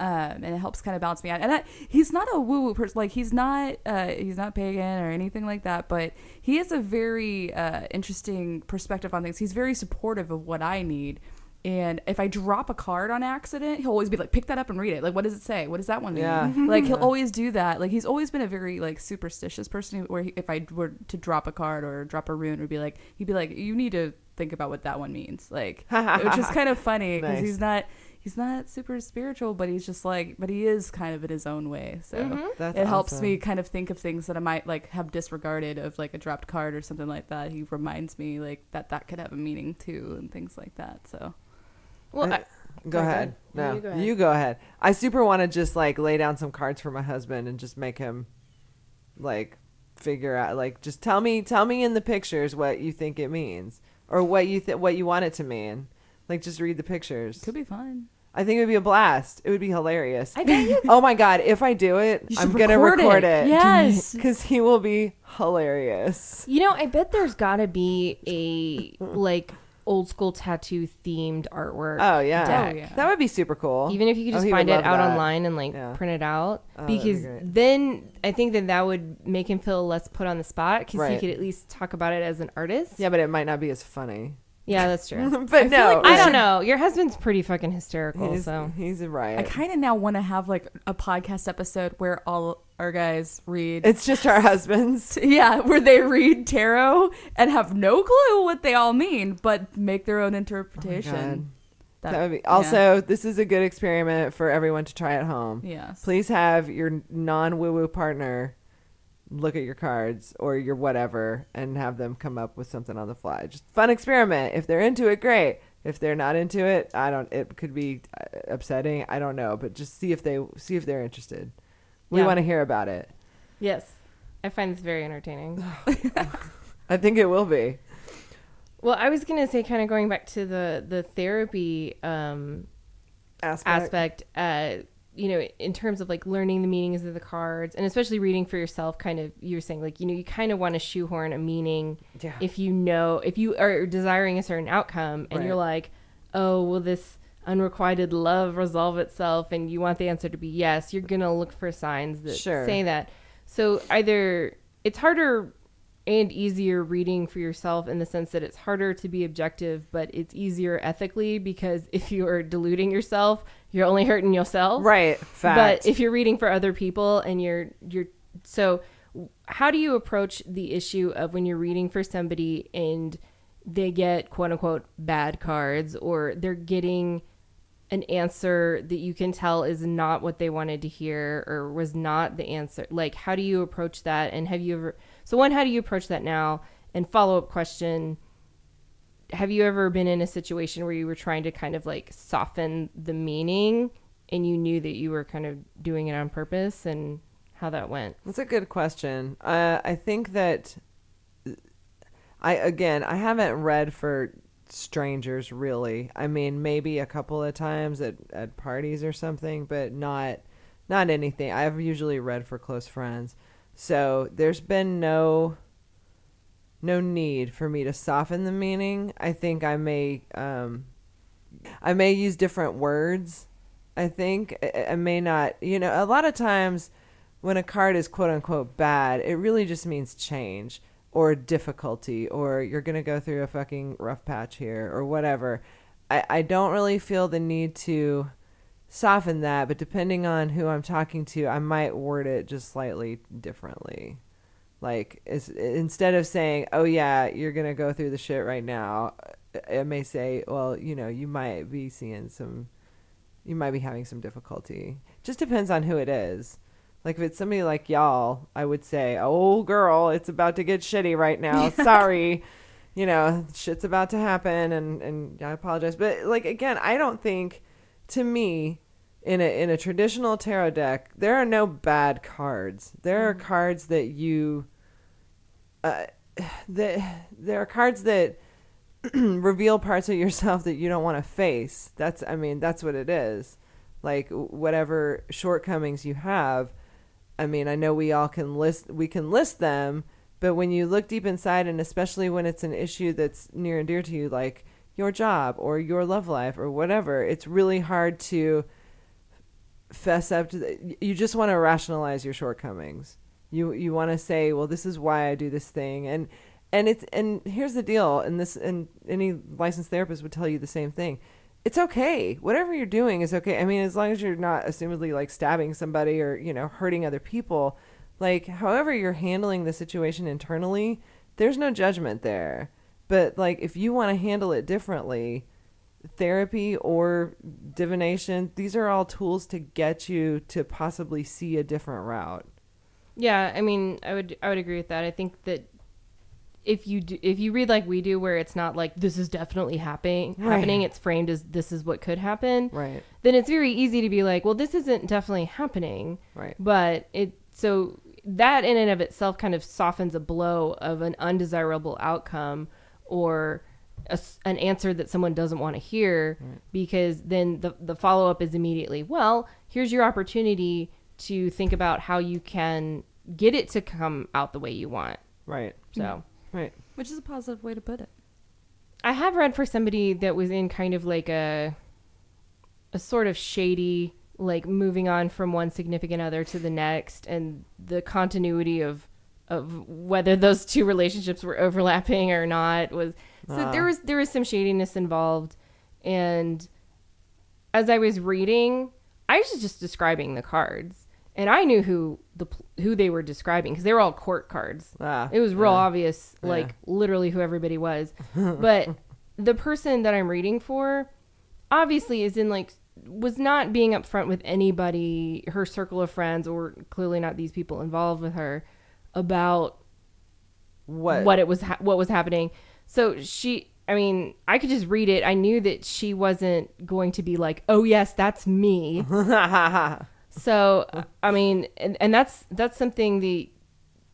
D: Um, and it helps kind of balance me out. And that, he's not a woo woo person. Like he's not uh, he's not pagan or anything like that. But he has a very uh, interesting perspective on things. He's very supportive of what I need. And if I drop a card on accident, he'll always be like, "Pick that up and read it. Like, what does it say? What does that one mean?"
B: Yeah.
D: like he'll always do that. Like he's always been a very like superstitious person. Where he, if I were to drop a card or drop a rune, would be like he'd be like, "You need to think about what that one means." Like, which is kind of funny because
B: Nice.
D: he's not he's not super spiritual, but he's just like, but he is kind of in his own way. So mm-hmm.
B: That's
D: it helps
B: awesome.
D: me kind of think of things that I might like have disregarded of like a dropped card or something like that. He reminds me like that that could have a meaning too and things like that. So
C: Well, I,
B: Go ahead.
C: go ahead.
B: No,
C: You go ahead.
B: you go ahead. I super want to just like lay down some cards for my husband and just make him like figure out like just tell me tell me in the pictures what you think it means or what you th- what you want it to mean. Like just read the pictures.
D: could be fun.
B: I think it would be a blast. It would be hilarious.
C: I bet you.
B: oh my god, if I do it,
D: You
B: I'm
D: should
B: to
D: record
B: record
D: it.
B: it.
D: Yes.
B: Cuz he will be hilarious.
C: You know, I bet there's got to be a like old school tattoo themed artwork.
B: Oh yeah.
D: Deck. Oh, yeah.
B: That would be super cool.
C: Even if you could
B: Oh,
C: just
B: he would
C: find it
B: love
C: out
B: that.
C: online and like
B: Yeah.
C: print it out,
B: Oh, that'd be
C: because
B: great.
C: then I think that that would make him feel less put on the spot because he
B: Right.
C: could at least talk about it as an artist.
B: Yeah, but it might not be as funny.
C: Yeah, that's true.
B: but no,
D: like
C: I don't know. Your husband's pretty fucking hysterical.
B: He's,
C: so
B: he's a riot.
D: I kind of now want to have like a podcast episode where all our guys read.
B: It's just our husbands.
D: yeah, where they read tarot and have no clue what they all mean, but make their own interpretation.
B: Oh that, would be also. This is a good experiment for everyone to try at home.
D: Yes.
B: Please have your non woo woo partner look at your cards or your whatever and have them come up with something on the fly. Just fun experiment. If they're into it, great. If they're not into it, I don't. It could be uh, upsetting. I don't know, but just see if they see if they're interested. We
C: Yeah.
B: want to hear about it.
C: Yes. I find this very entertaining.
B: I think it will be.
C: well, I was going to say kind of going back to the the therapy um
B: Aspect.
C: aspect uh you know in terms of like learning the meanings of the cards and especially reading for yourself kind of you're saying like you know you kind of want to shoehorn a meaning
B: Yeah.
C: if you know if you are desiring a certain outcome and you're like oh will this unrequited love resolve itself and you want the answer to be yes you're gonna look for signs that
B: Sure.
C: say that so either it's harder and easier reading for yourself in the sense that it's harder to be objective, but it's easier ethically because if you are deluding yourself, you're only hurting yourself.
B: Right. Fact.
C: But if you're reading for other people and you're you're so how do you approach the issue of when you're reading for somebody and they get quote unquote bad cards or they're getting an answer that you can tell is not what they wanted to hear or was not the answer like how do you approach that and have you ever so one how do you approach that now and follow up question have you ever been in a situation where you were trying to kind of like soften the meaning and you knew that you were kind of doing it on purpose and how that went
B: That's a good question. Uh, I think that I again I haven't read for strangers really. I mean, maybe a couple of times at at parties or something, but not not anything. I've usually read for close friends. So there's been no no need for me to soften the meaning. I think I may um I may use different words. I think I, I may not, you know, a lot of times when a card is quote unquote bad, it really just means change or difficulty or you're to go through a fucking rough patch here or whatever. I, I don't really feel the need to soften that, but depending on who I'm talking to, I might word it just slightly differently. Like instead of saying, "Oh yeah, you're gonna go through the shit right now," uh, I may say, "Well, you know, you might be seeing some, you might be having some difficulty." Just depends on who it is. Like if it's somebody like y'all, I would say, "Oh girl, it's about to get shitty right now. Sorry." you know, shit's about to happen and and I apologize. But like again, I don't think to me in a in a traditional tarot deck, there are no bad cards. There are cards that you uh that there are cards that reveal parts of yourself that you don't want to face. That's I mean, that's what it is. Like whatever shortcomings you have, I mean, I know we all can list we can list them, but when you look deep inside and especially when it's an issue that's near and dear to you like your job or your love life or whatever, it's really hard to fess up to the, you just want to rationalize your shortcomings. You you want to say, well, this is why I do this thing and and it's and here's the deal and this and any licensed therapist would tell you the same thing. It's okay. Whatever you're doing is okay. I mean as long as you're not assumedly like stabbing somebody or you know hurting other people like however you're handling the situation internally there's no judgment there but like if you want to handle it differently therapy or divination these are all tools to get you to possibly see a different route
C: Yeah, I mean, I would I would agree with that. I think that if you do, if you read like we do, where it's not like this is definitely happening,
B: Right.
C: happening, it's framed as this is what could happen.
B: right
C: Then it's very easy to be like, well, this isn't definitely happening,
B: right
C: but it so that in and of itself kind of softens a blow of an undesirable outcome or a s an answer that someone doesn't want to hear because then the, the follow-up is immediately well here's your opportunity to think about how you can get it to come out the way you want.
B: Right.
C: So. Mm-hmm.
B: Right.
D: Which is a positive way to put it.
C: i have read for somebody that was in kind of like a a sort of shady like moving on from one significant other to the next and the continuity of of whether those two relationships were overlapping or not was so
B: Ah.
C: there was there was some shadiness involved and as i was reading i was just describing the cards and i knew who the who they were describing because they were all court cards
B: ah,
C: it was real
B: yeah.
C: obvious,
B: Yeah.
C: like literally who everybody was. but the person that I'm reading for obviously is in like was not being upfront with anybody, her circle of friends, or clearly not these people involved with her, about
B: What?
C: what it was ha- what was happening. So she I mean, I could just read it. I knew that she wasn't going to be like, "Oh yes, that's me." so, I mean, and, and that's that's something the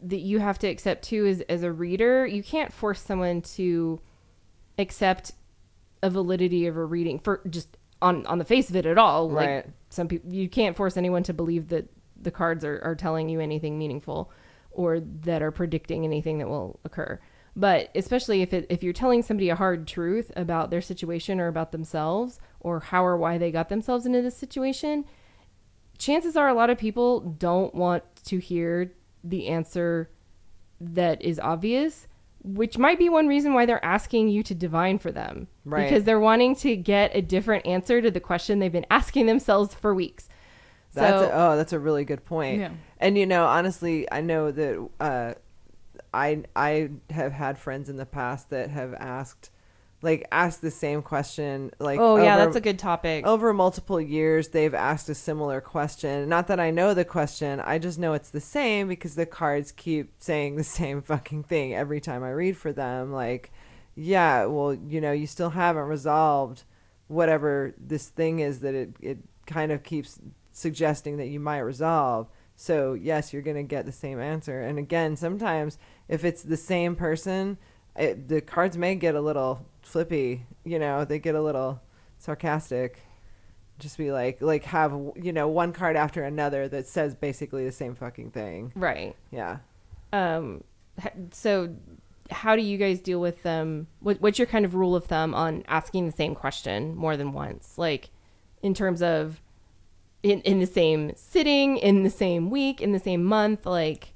C: that you have to accept too as as a reader. You can't force someone to accept a validity of a reading for just on on the face of it at all.
B: Right.
C: Like some people you can't force anyone to believe that the cards are, are telling you anything meaningful or that are predicting anything that will occur. But especially if it, if you're telling somebody a hard truth about their situation or about themselves or how or why they got themselves into this situation, chances are a lot of people don't want to hear the answer that is obvious, which might be one reason why they're asking you to divine for them.
B: Right.
C: Because they're wanting to get a different answer to the question they've been asking themselves for weeks.
B: That's
C: so,
B: a, oh, that's a really good point.
D: Yeah.
B: And you know, honestly, I know that uh, I I have had friends in the past that have asked, like, asked the same question. Like,
C: oh yeah, that's a good topic.
B: over multiple years they've asked a similar question not that i know the question i just know it's the same because the cards keep saying the same fucking thing every time i read for them like yeah well you know you still haven't resolved whatever this thing is that it, it kind of keeps suggesting that you might resolve so yes you're going to get the same answer and again sometimes if it's the same person it, the cards may get a little flippy you know they get a little sarcastic just be like like have you know one card after another that says basically the same fucking thing
C: right.
B: yeah
C: Um, so how do you guys deal with them? What, what's your kind of rule of thumb on asking the same question more than once? Like in terms of in, in the same sitting, in the same week, in the same month, like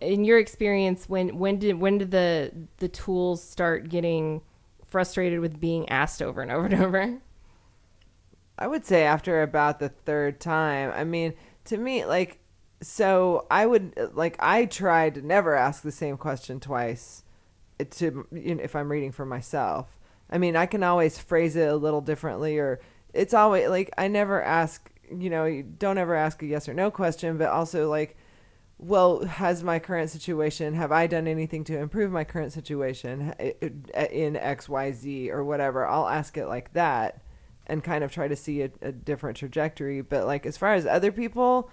C: in your experience, when, when did, when did the, the tools start getting frustrated with being asked over and over and over?
B: I would say after about the third time. I mean, to me, like, so I would like I try to never ask the same question twice. To you know, if I'm reading for myself, I mean, I can always phrase it a little differently, or it's always like I never ask. You know, you don't ever ask a yes or no question, but also like, well, has my current situation? Have I done anything to improve my current situation in X, Y, Z, or whatever? I'll ask it like that and kind of try to see a, a different trajectory. But like as far as other people,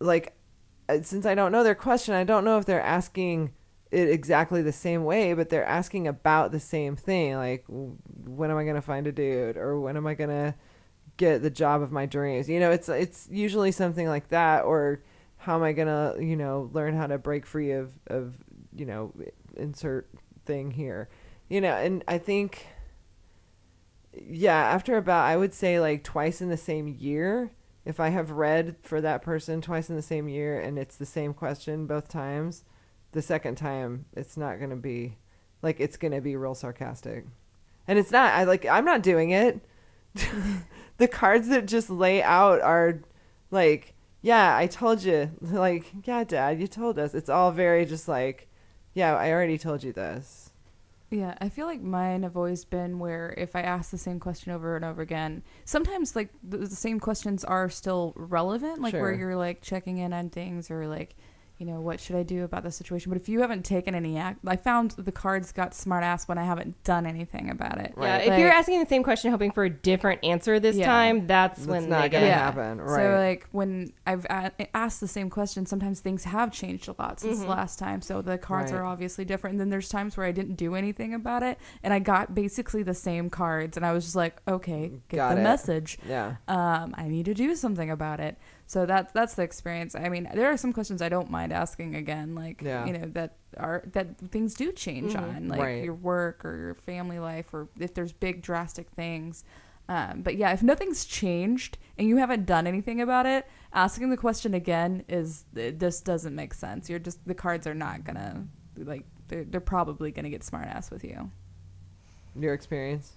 B: like uh, since I don't know their question, I don't know if they're asking it exactly the same way, but they're asking about the same thing. Like, when am I gonna find a dude, or when am I gonna get the job of my dreams? You know, it's it's usually something like that, or how am I gonna, you know, learn how to break free of of you know, insert thing here, you know, and I think yeah, after about I would say like twice in the same year, if I have read for that person twice in the same year and it's the same question both times, the second time it's not to be like it's to be real sarcastic. And it's not I like I'm not doing it. the cards that just lay out are like, yeah, I told you. Like, yeah, dad, you told us. It's all very just like, yeah, I already told you this.
D: Yeah, I feel like mine have always been where if I ask the same question over and over again, sometimes like the, the same questions are still relevant, like where you're like checking in on things or like, you know, what should I do about the situation? But if you haven't taken any act, I found the cards got smart ass when I haven't done anything about it.
C: Yeah,
B: Right.
C: if you're asking the same question, hoping for a different answer this
D: Yeah.
C: time, that's,
B: That's
C: when
B: not
C: they
B: gonna
C: get
D: Yeah.
B: happen. Right.
D: So like when I've a- asked the same question, sometimes things have changed a lot since
C: Mhm.
D: the last time. So the cards
B: Right.
D: are obviously different. And then there's times where I didn't do anything about it, and I got basically the same cards, and I was just like, okay, get
B: Got
D: the
B: it.
D: message.
B: yeah.
D: Um, I need to do something about it. So that's that's the experience. I mean, there are some questions I don't mind asking again, like
B: Yeah.
D: you know that are that things do change
C: Mhm.
D: on, like
B: Right.
D: your work or your family life, or if there's big drastic things. Um, but yeah, if nothing's changed and you haven't done anything about it, asking the question again is it just doesn't make sense. You're just the cards are not gonna like they're, they're probably gonna get smart ass with you.
B: Your experience.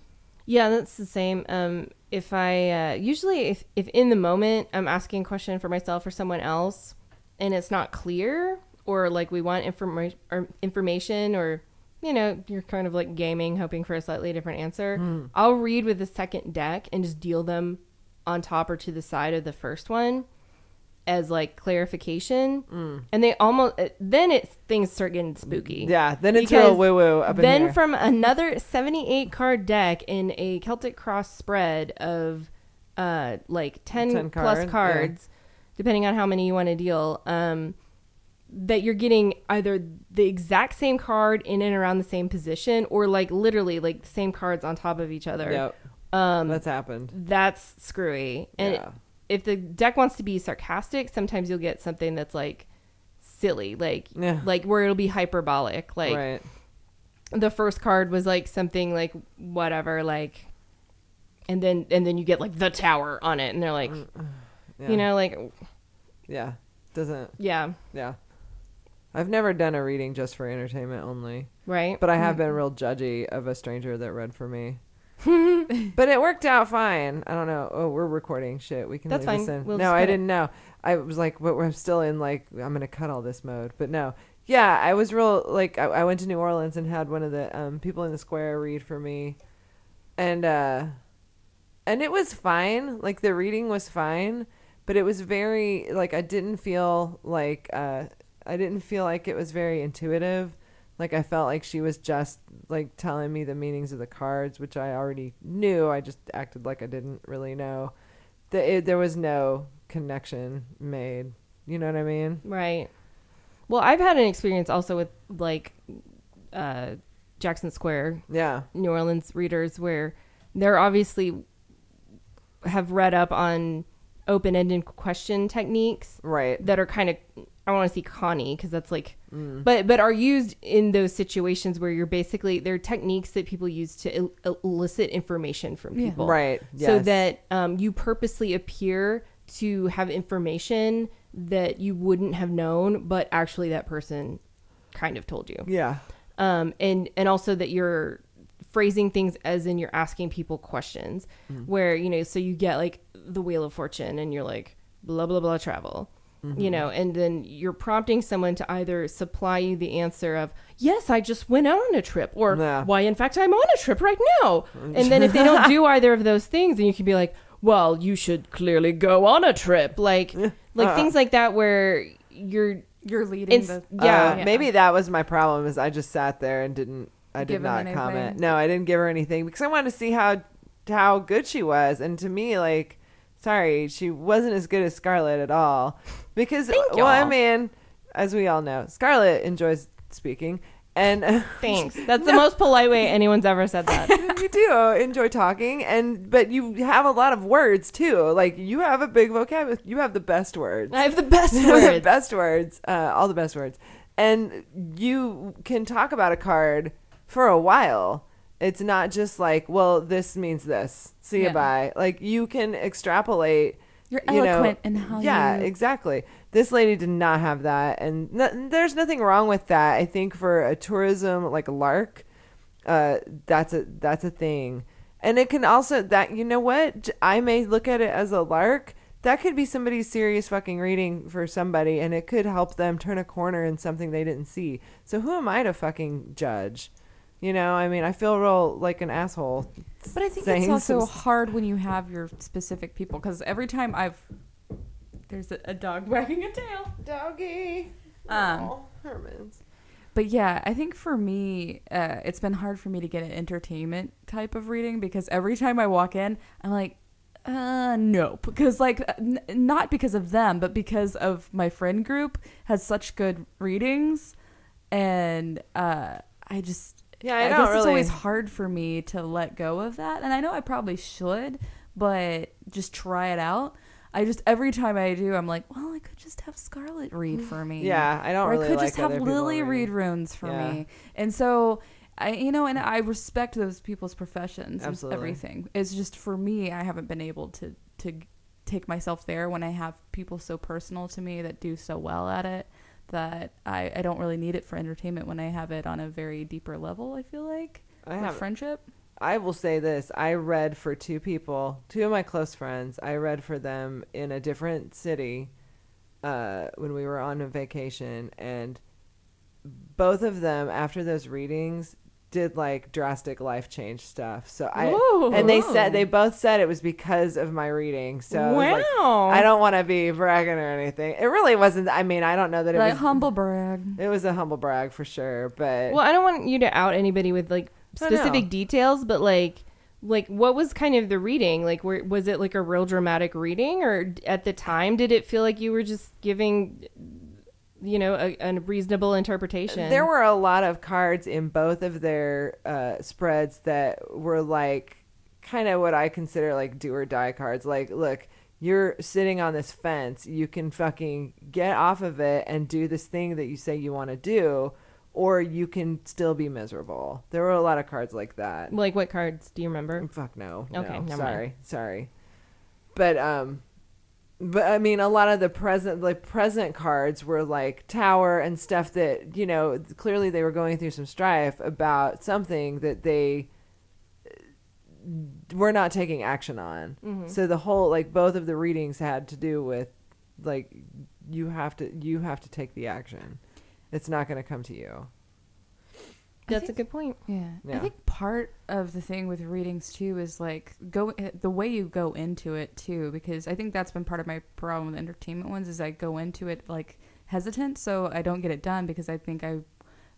C: Yeah, that's the same. Um, if I uh, usually if if in the moment I'm asking a question for myself or someone else, and it's not clear, or like we want information or information, or you know you're kind of like gaming, hoping for a slightly different answer, I'll read with the second deck and just deal them on top or to the side of the first one. As like clarification, and they almost uh, then it things start getting spooky.
B: Yeah, then it's real woo woo up
C: then
B: here.
C: from another 78 card deck in a Celtic cross spread of uh like 10,
B: 10
C: plus
B: card, yeah.
C: cards depending on how many you want to deal um that you're getting either the exact same card in and around the same position or like literally like the same cards on top of each other
B: Yep,
C: um
B: that's happened.
C: that's screwy and
B: Yeah.
C: If the deck wants to be sarcastic sometimes you'll get something that's like silly like
B: Yeah.
C: like where it'll be hyperbolic like
B: right.
C: the first card was like something like whatever like and then and then you get like the tower on it and they're like mm, uh,
B: Yeah.
C: you know like
B: Yeah. Doesn't.
C: yeah
B: Yeah. I've never done a reading just for entertainment only,
C: right
B: but I have mm. been real judgy of a stranger that read for me. but it worked out fine. I don't know. Oh, we're recording shit. We can
C: That's
B: leave
C: fine.
B: this in.
C: We'll
B: no,
C: just
B: I
C: cut it.
B: didn't know. I was like, but I'm still in like I'm gonna cut all this mode. But no, yeah, I was real like I, I went to New Orleans and had one of the um, people in the square read for me, and uh, and it was fine. Like the reading was fine, but it was very like I didn't feel like uh, I didn't feel like it was very intuitive. Like I felt like she was just like telling me the meanings of the cards, which I already knew. I just acted like I didn't really know. The, it, there was no connection made. You know what I mean?
C: right well i've had an experience also with like uh jackson square
B: Yeah.
C: new orleans readers where they're obviously have read up on open-ended question techniques
B: Right.
C: that are kind of I want to see Connie because that's like,
B: Mm.
C: but but are used in those situations where you're basically they're techniques that people use to el- elicit information from
D: Yeah.
C: people,
B: Right.
C: So that um, you purposely appear to have information that you wouldn't have known, but actually that person kind of told you.
B: Yeah.
C: Um, and and also that you're phrasing things as in you're asking people questions, where you know, so you get like the Wheel of Fortune, and you're like blah blah blah travel, you know, and then you're prompting someone to either supply you the answer of yes, I just went out on a trip, or
B: Yeah.
C: why, in fact, I'm on a trip right now, and then if they don't do either of those things, then you can be like, well, you should clearly go on a trip, like like
B: Uh.
C: things like that, where you're
D: You're leading
C: it's
D: the.
C: yeah.
B: Uh, Maybe that was my problem is I just sat there and didn't I did
D: Give him
B: not comment. No, I didn't give her anything because I wanted to see how how good she was and to me like sorry, she wasn't as good as Scarlet at all. Because
C: Thank
B: well, I
C: y'all.
B: mean, as we all know, Scarlet enjoys speaking and
C: Thanks. That's the most polite way anyone's ever said that.
B: you do enjoy talking and but you have a lot of words too. Like you have a big vocabulary. You have the best words.
C: I have the best
B: the
C: words.
B: best words, uh, all the best words. And you can talk about a card for a while. It's not just like, well, this means this. See you
D: Yeah.
B: bye. Like you can extrapolate.
D: You're
B: you know-
D: eloquent in how
B: yeah,
D: you.
B: exactly. This lady did not have that, and no, there's nothing wrong with that. I think for a tourism like a lark, uh, that's a that's a thing, and it can also that you know what I may look at it as a lark. That could be somebody's serious fucking reading for somebody, and it could help them turn a corner in something they didn't see. So who am I to fucking judge? You know, I mean, I feel real like an asshole.
D: But I think it's also
B: some-
D: hard when you have your specific people because every time I've there's a, a dog wagging a tail.
B: Doggy.
D: Um,
B: Herman's.
D: But yeah, I think for me, uh, it's been hard for me to get an entertainment type of reading because every time I walk in, I'm like, uh, no, because like uh, n- not because of them, but because of my friend group has such good readings, and uh, I just
B: Yeah, I
D: I,
B: don't
D: guess it's
B: really-
D: always hard for me to let go of that, and I know I probably should, but just try it out. I just every time I do, I'm like, well, I could just have Scarlet read for me.
B: Yeah, I don't
D: or
B: really
D: I could
B: like
D: just have Lily read runes for
B: Yeah.
D: me. And so I you know, and I respect those people's professions and
B: Absolutely.
D: everything. It's just for me, I haven't been able to to take myself there when I have people so personal to me that do so well at it that I, I don't really need it for entertainment when I have it on a very deeper level, I feel like.
B: I have
D: friendship.
B: I will say this. I read for two people, two of my close friends. I read for them in a different city uh, when we were on a vacation. And both of them, after those readings, did like drastic life change stuff. So I
C: Ooh.
B: and they said they both said it was because of my reading. So was like,
C: Wow.
B: I don't want to be bragging or anything. It really wasn't. I mean, I don't know that it
D: Like
B: was.
D: humble brag.
B: it was a humble brag for sure, but
C: Well, I don't want you to out anybody with like specific details, but like like what was kind of the reading? Like were, was it like a real dramatic reading or at the time did it feel like you were just giving you know a, a reasonable interpretation?
B: There were a lot of cards in both of their uh, spreads that were like kind of what I consider like do or die cards. Like, look, you're sitting on this fence. You can fucking get off of it and do this thing that you say you want to do, or you can still be miserable. There were a lot of cards like that.
C: like what cards do you remember?
B: Fuck no.
C: Okay,
B: no, sorry,
C: mind.
B: sorry. But um, but I mean, a lot of the present like present cards were like tower and stuff that you know clearly they were going through some strife about something that they uh, were not taking action on.
C: Mm-hmm.
B: So the whole like both of the readings had to do with like you have to you have to take the action. It's not going to come to you.
C: That's a good point.
D: Yeah.
B: Yeah.
D: I think part of the thing with readings too is like go the way you go into it too because I think that's been part of my problem with entertainment ones is I go into it like hesitant so I don't get it done because I think I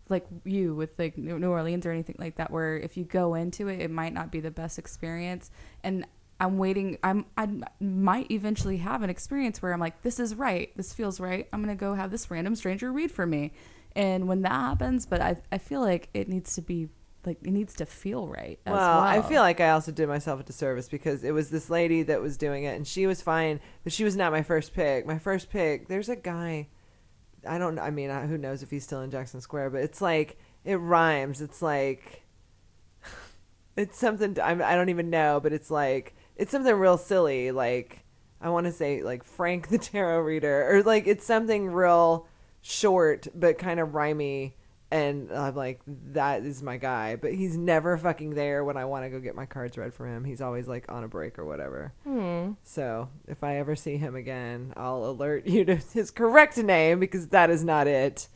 D: like you with like New New Orleans or anything like that where if you go into it it might not be the best experience and I'm waiting I'm I might eventually have an experience where I'm like this is right this feels right I'm going to go have this random stranger read for me and when that happens but I I feel like it needs to be like it needs to feel right as
B: well,
D: well,
B: I feel like I also did myself a disservice because it was this lady that was doing it, and she was fine, but she was not my first pick. My first pick, there's a guy. I don't. I mean, who knows if he's still in Jackson Square? But it's like it rhymes. It's like it's something. I'm, I don't even know, but it's like it's something real silly. Like I want to say like Frank the Tarot Reader, or like it's something real short but kind of rhymy. And I'm like, that is my guy. But he's never fucking there when I want to go get my cards read for him. He's always like on a break or whatever.
C: Hmm.
B: So if I ever see him again, I'll alert you to his correct name because that is not it.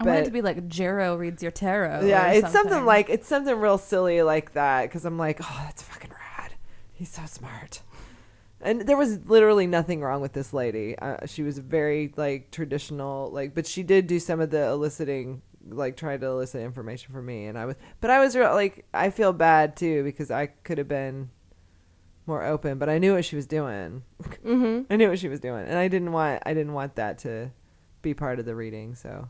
D: I want it to be like Jero reads your tarot
B: yeah, it's something
D: something.
B: like it's something real silly like that because I'm like, oh, that's fucking rad. He's so smart. And there was literally nothing wrong with this lady. Uh, she was very like traditional, like, but she did do some of the eliciting, like, try to elicit information from me, and I was, but I was real, like, I feel bad too because I could have been more open, but I knew what she was doing.
C: Mm-hmm.
B: I knew what she was doing, and I didn't want, I didn't want that to be part of the reading. So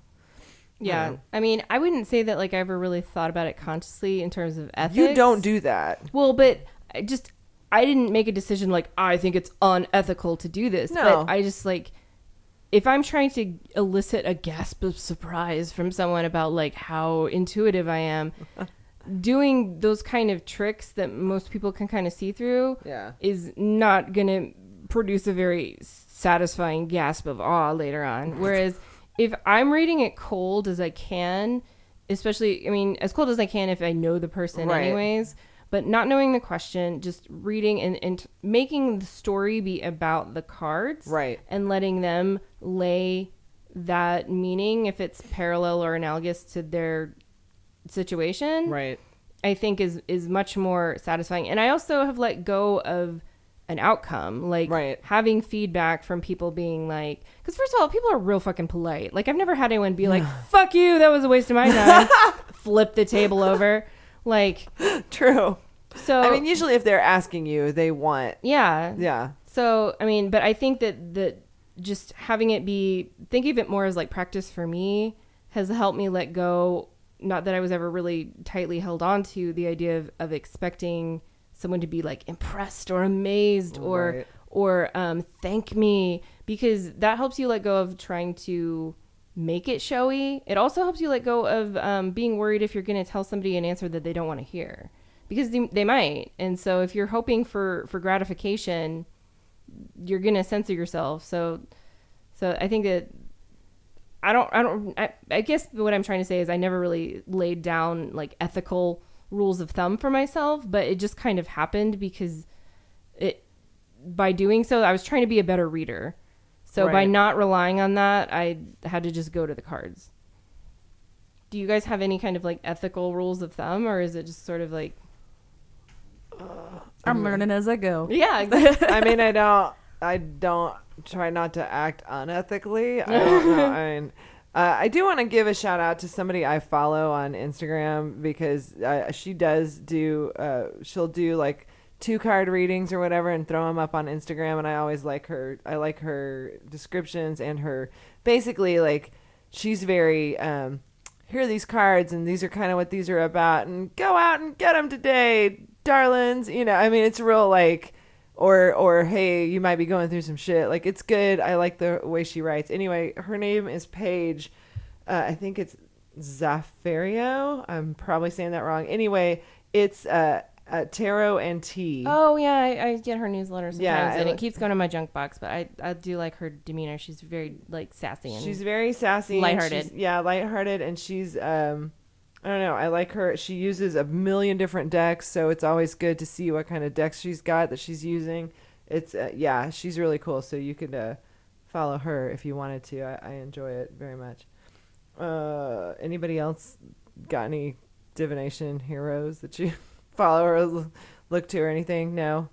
C: Yeah.
B: Right.
C: I mean, I wouldn't say that like I ever really thought about it consciously in terms of ethics.
B: you don't do that.
C: Well, but I just I didn't make a decision like I think it's unethical to do this.
B: No.
C: But I just like if I'm trying to elicit a gasp of surprise from someone about like how intuitive I am, doing those kind of tricks that most people can kind of see through
B: Yeah.
C: is not going to produce a very satisfying gasp of awe later on. Whereas if I'm reading it cold as I can, especially, I mean, as cold as I can if I know the person,
B: Right.
C: anyways, but not knowing the question, just reading and, and making the story be about the cards
B: Right.
C: and letting them lay that meaning if it's parallel or analogous to their situation
B: Right.
C: I think is is much more satisfying. And I also have let go of an outcome, like
B: Right.
C: having feedback from people being like, because first of all, people are real fucking polite. Like I've never had anyone be like, "Fuck you, that was a waste of my time," flip the table over, like
B: True.
C: so.
B: I mean, usually if they're asking you, they want.
C: yeah,
B: Yeah.
C: So I mean, but I think that that just having it be thinking of it more as like practice for me has helped me let go. Not that I was ever really tightly held on to the idea of, of expecting someone to be like impressed or amazed or
B: Right.
C: or um, thank me because that helps you let go of trying to make it showy. It also helps you let go of um, being worried if you're going to tell somebody an answer that they don't want to hear because they, they might. And so if you're hoping for for gratification, you're going to censor yourself. So so I think that I don't I don't I, I guess what I'm trying to say is I never really laid down like ethical rules of thumb for myself, but it just kind of happened because it by doing so I was trying to be a better reader. So by not relying on that, I had to just go to the cards. do you guys have any kind of like ethical rules of thumb, or is it just sort of like
D: I'm learning as I go.
C: yeah? exactly.
B: I mean, I don't, I don't try not to act unethically. I don't know. I mean, uh, I do want to give a shout out to somebody I follow on Instagram because uh, she does do, uh, she'll do like two card readings or whatever and throw them up on Instagram. And I always like her, I like her descriptions and her basically like, she's very, um, here are these cards and these are kind of what these are about and go out and get them today darlings you know i mean it's real like or or hey you might be going through some shit like it's good i like the way she writes anyway her name is paige uh, i think it's zafario i'm probably saying that wrong anyway it's uh, uh tarot and tea
C: Oh yeah, I, I get her newsletter sometimes,
B: Yeah,
C: and
B: li-
C: it keeps going to my junk box. But I, I do like her demeanor. She's very like sassy and
B: She's very sassy,
C: Lighthearted.
B: Yeah, lighthearted, and she's um, I don't know. I like her. She uses a million different decks, so it's always good to see what kind of decks she's got that she's using. It's uh, yeah, she's really cool. So you could uh, follow her if you wanted to. I, I enjoy it very much. Uh, anybody else got any divination heroes that you follow or look to or anything? No.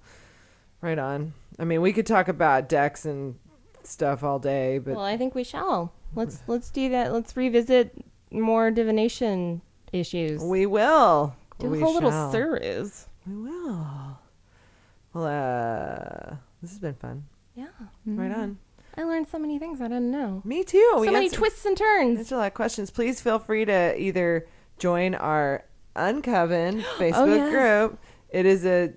B: Right on. I mean, we could talk about decks and stuff all day, but
C: well, I think we shall. Let's let's do that. Let's revisit more divination issues.
B: We will.
C: do
B: we
C: a whole little
B: shall.
C: series.
B: We will. Well, uh, this has been fun.
C: Yeah,
B: Right on.
C: I learned so many things I didn't know.
B: Me too.
C: so
B: we
C: many
B: answered,
C: twists and turns.
B: answered a lot of questions. Please feel free to either join our Uncoven Facebook
C: Oh, yes.
B: group. It is a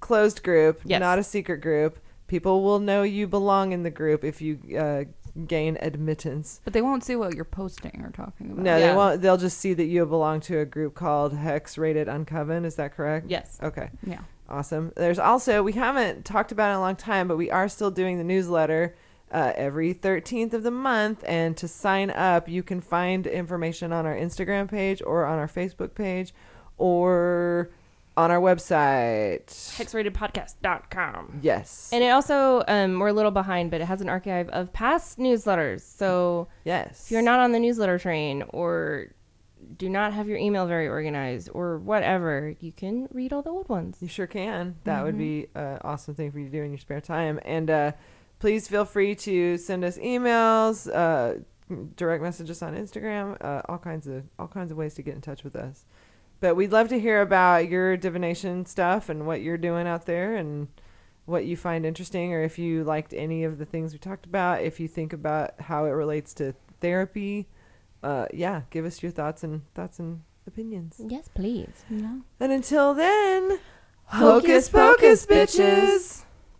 B: closed group,
C: Yes.
B: not a secret group. People will know you belong in the group if you uh, gain admittance.
D: But they won't see what you're posting or talking about.
B: No, they won't. They'll just see that you belong to a group called Hex Rated Uncoven. Is that correct?
C: Yes.
B: Okay.
D: Yeah.
B: Awesome. There's also we haven't talked about it in a long time, but we are still doing the newsletter uh, every 13th of the month. And to sign up, you can find information on our Instagram page or on our Facebook page or on our website.
C: Hexratedpodcast.com.
B: Yes.
C: And it also, um, we're a little behind, but it has an archive of past newsletters. So
B: yes.
C: if you're not on the newsletter train or do not have your email very organized or whatever, you can read all the old ones.
B: You sure can. That would be an awesome thing for you to do in your spare time. And uh, please feel free to send us emails, uh, direct messages on Instagram, uh, all kinds of all kinds of ways to get in touch with us. But we'd love to hear about your divination stuff and what you're doing out there and what you find interesting or if you liked any of the things we talked about, if you think about how it relates to therapy. Uh, yeah, give us your thoughts and thoughts and opinions.
C: Yes, please.
D: No.
B: And until then,
C: Hocus pocus, bitches.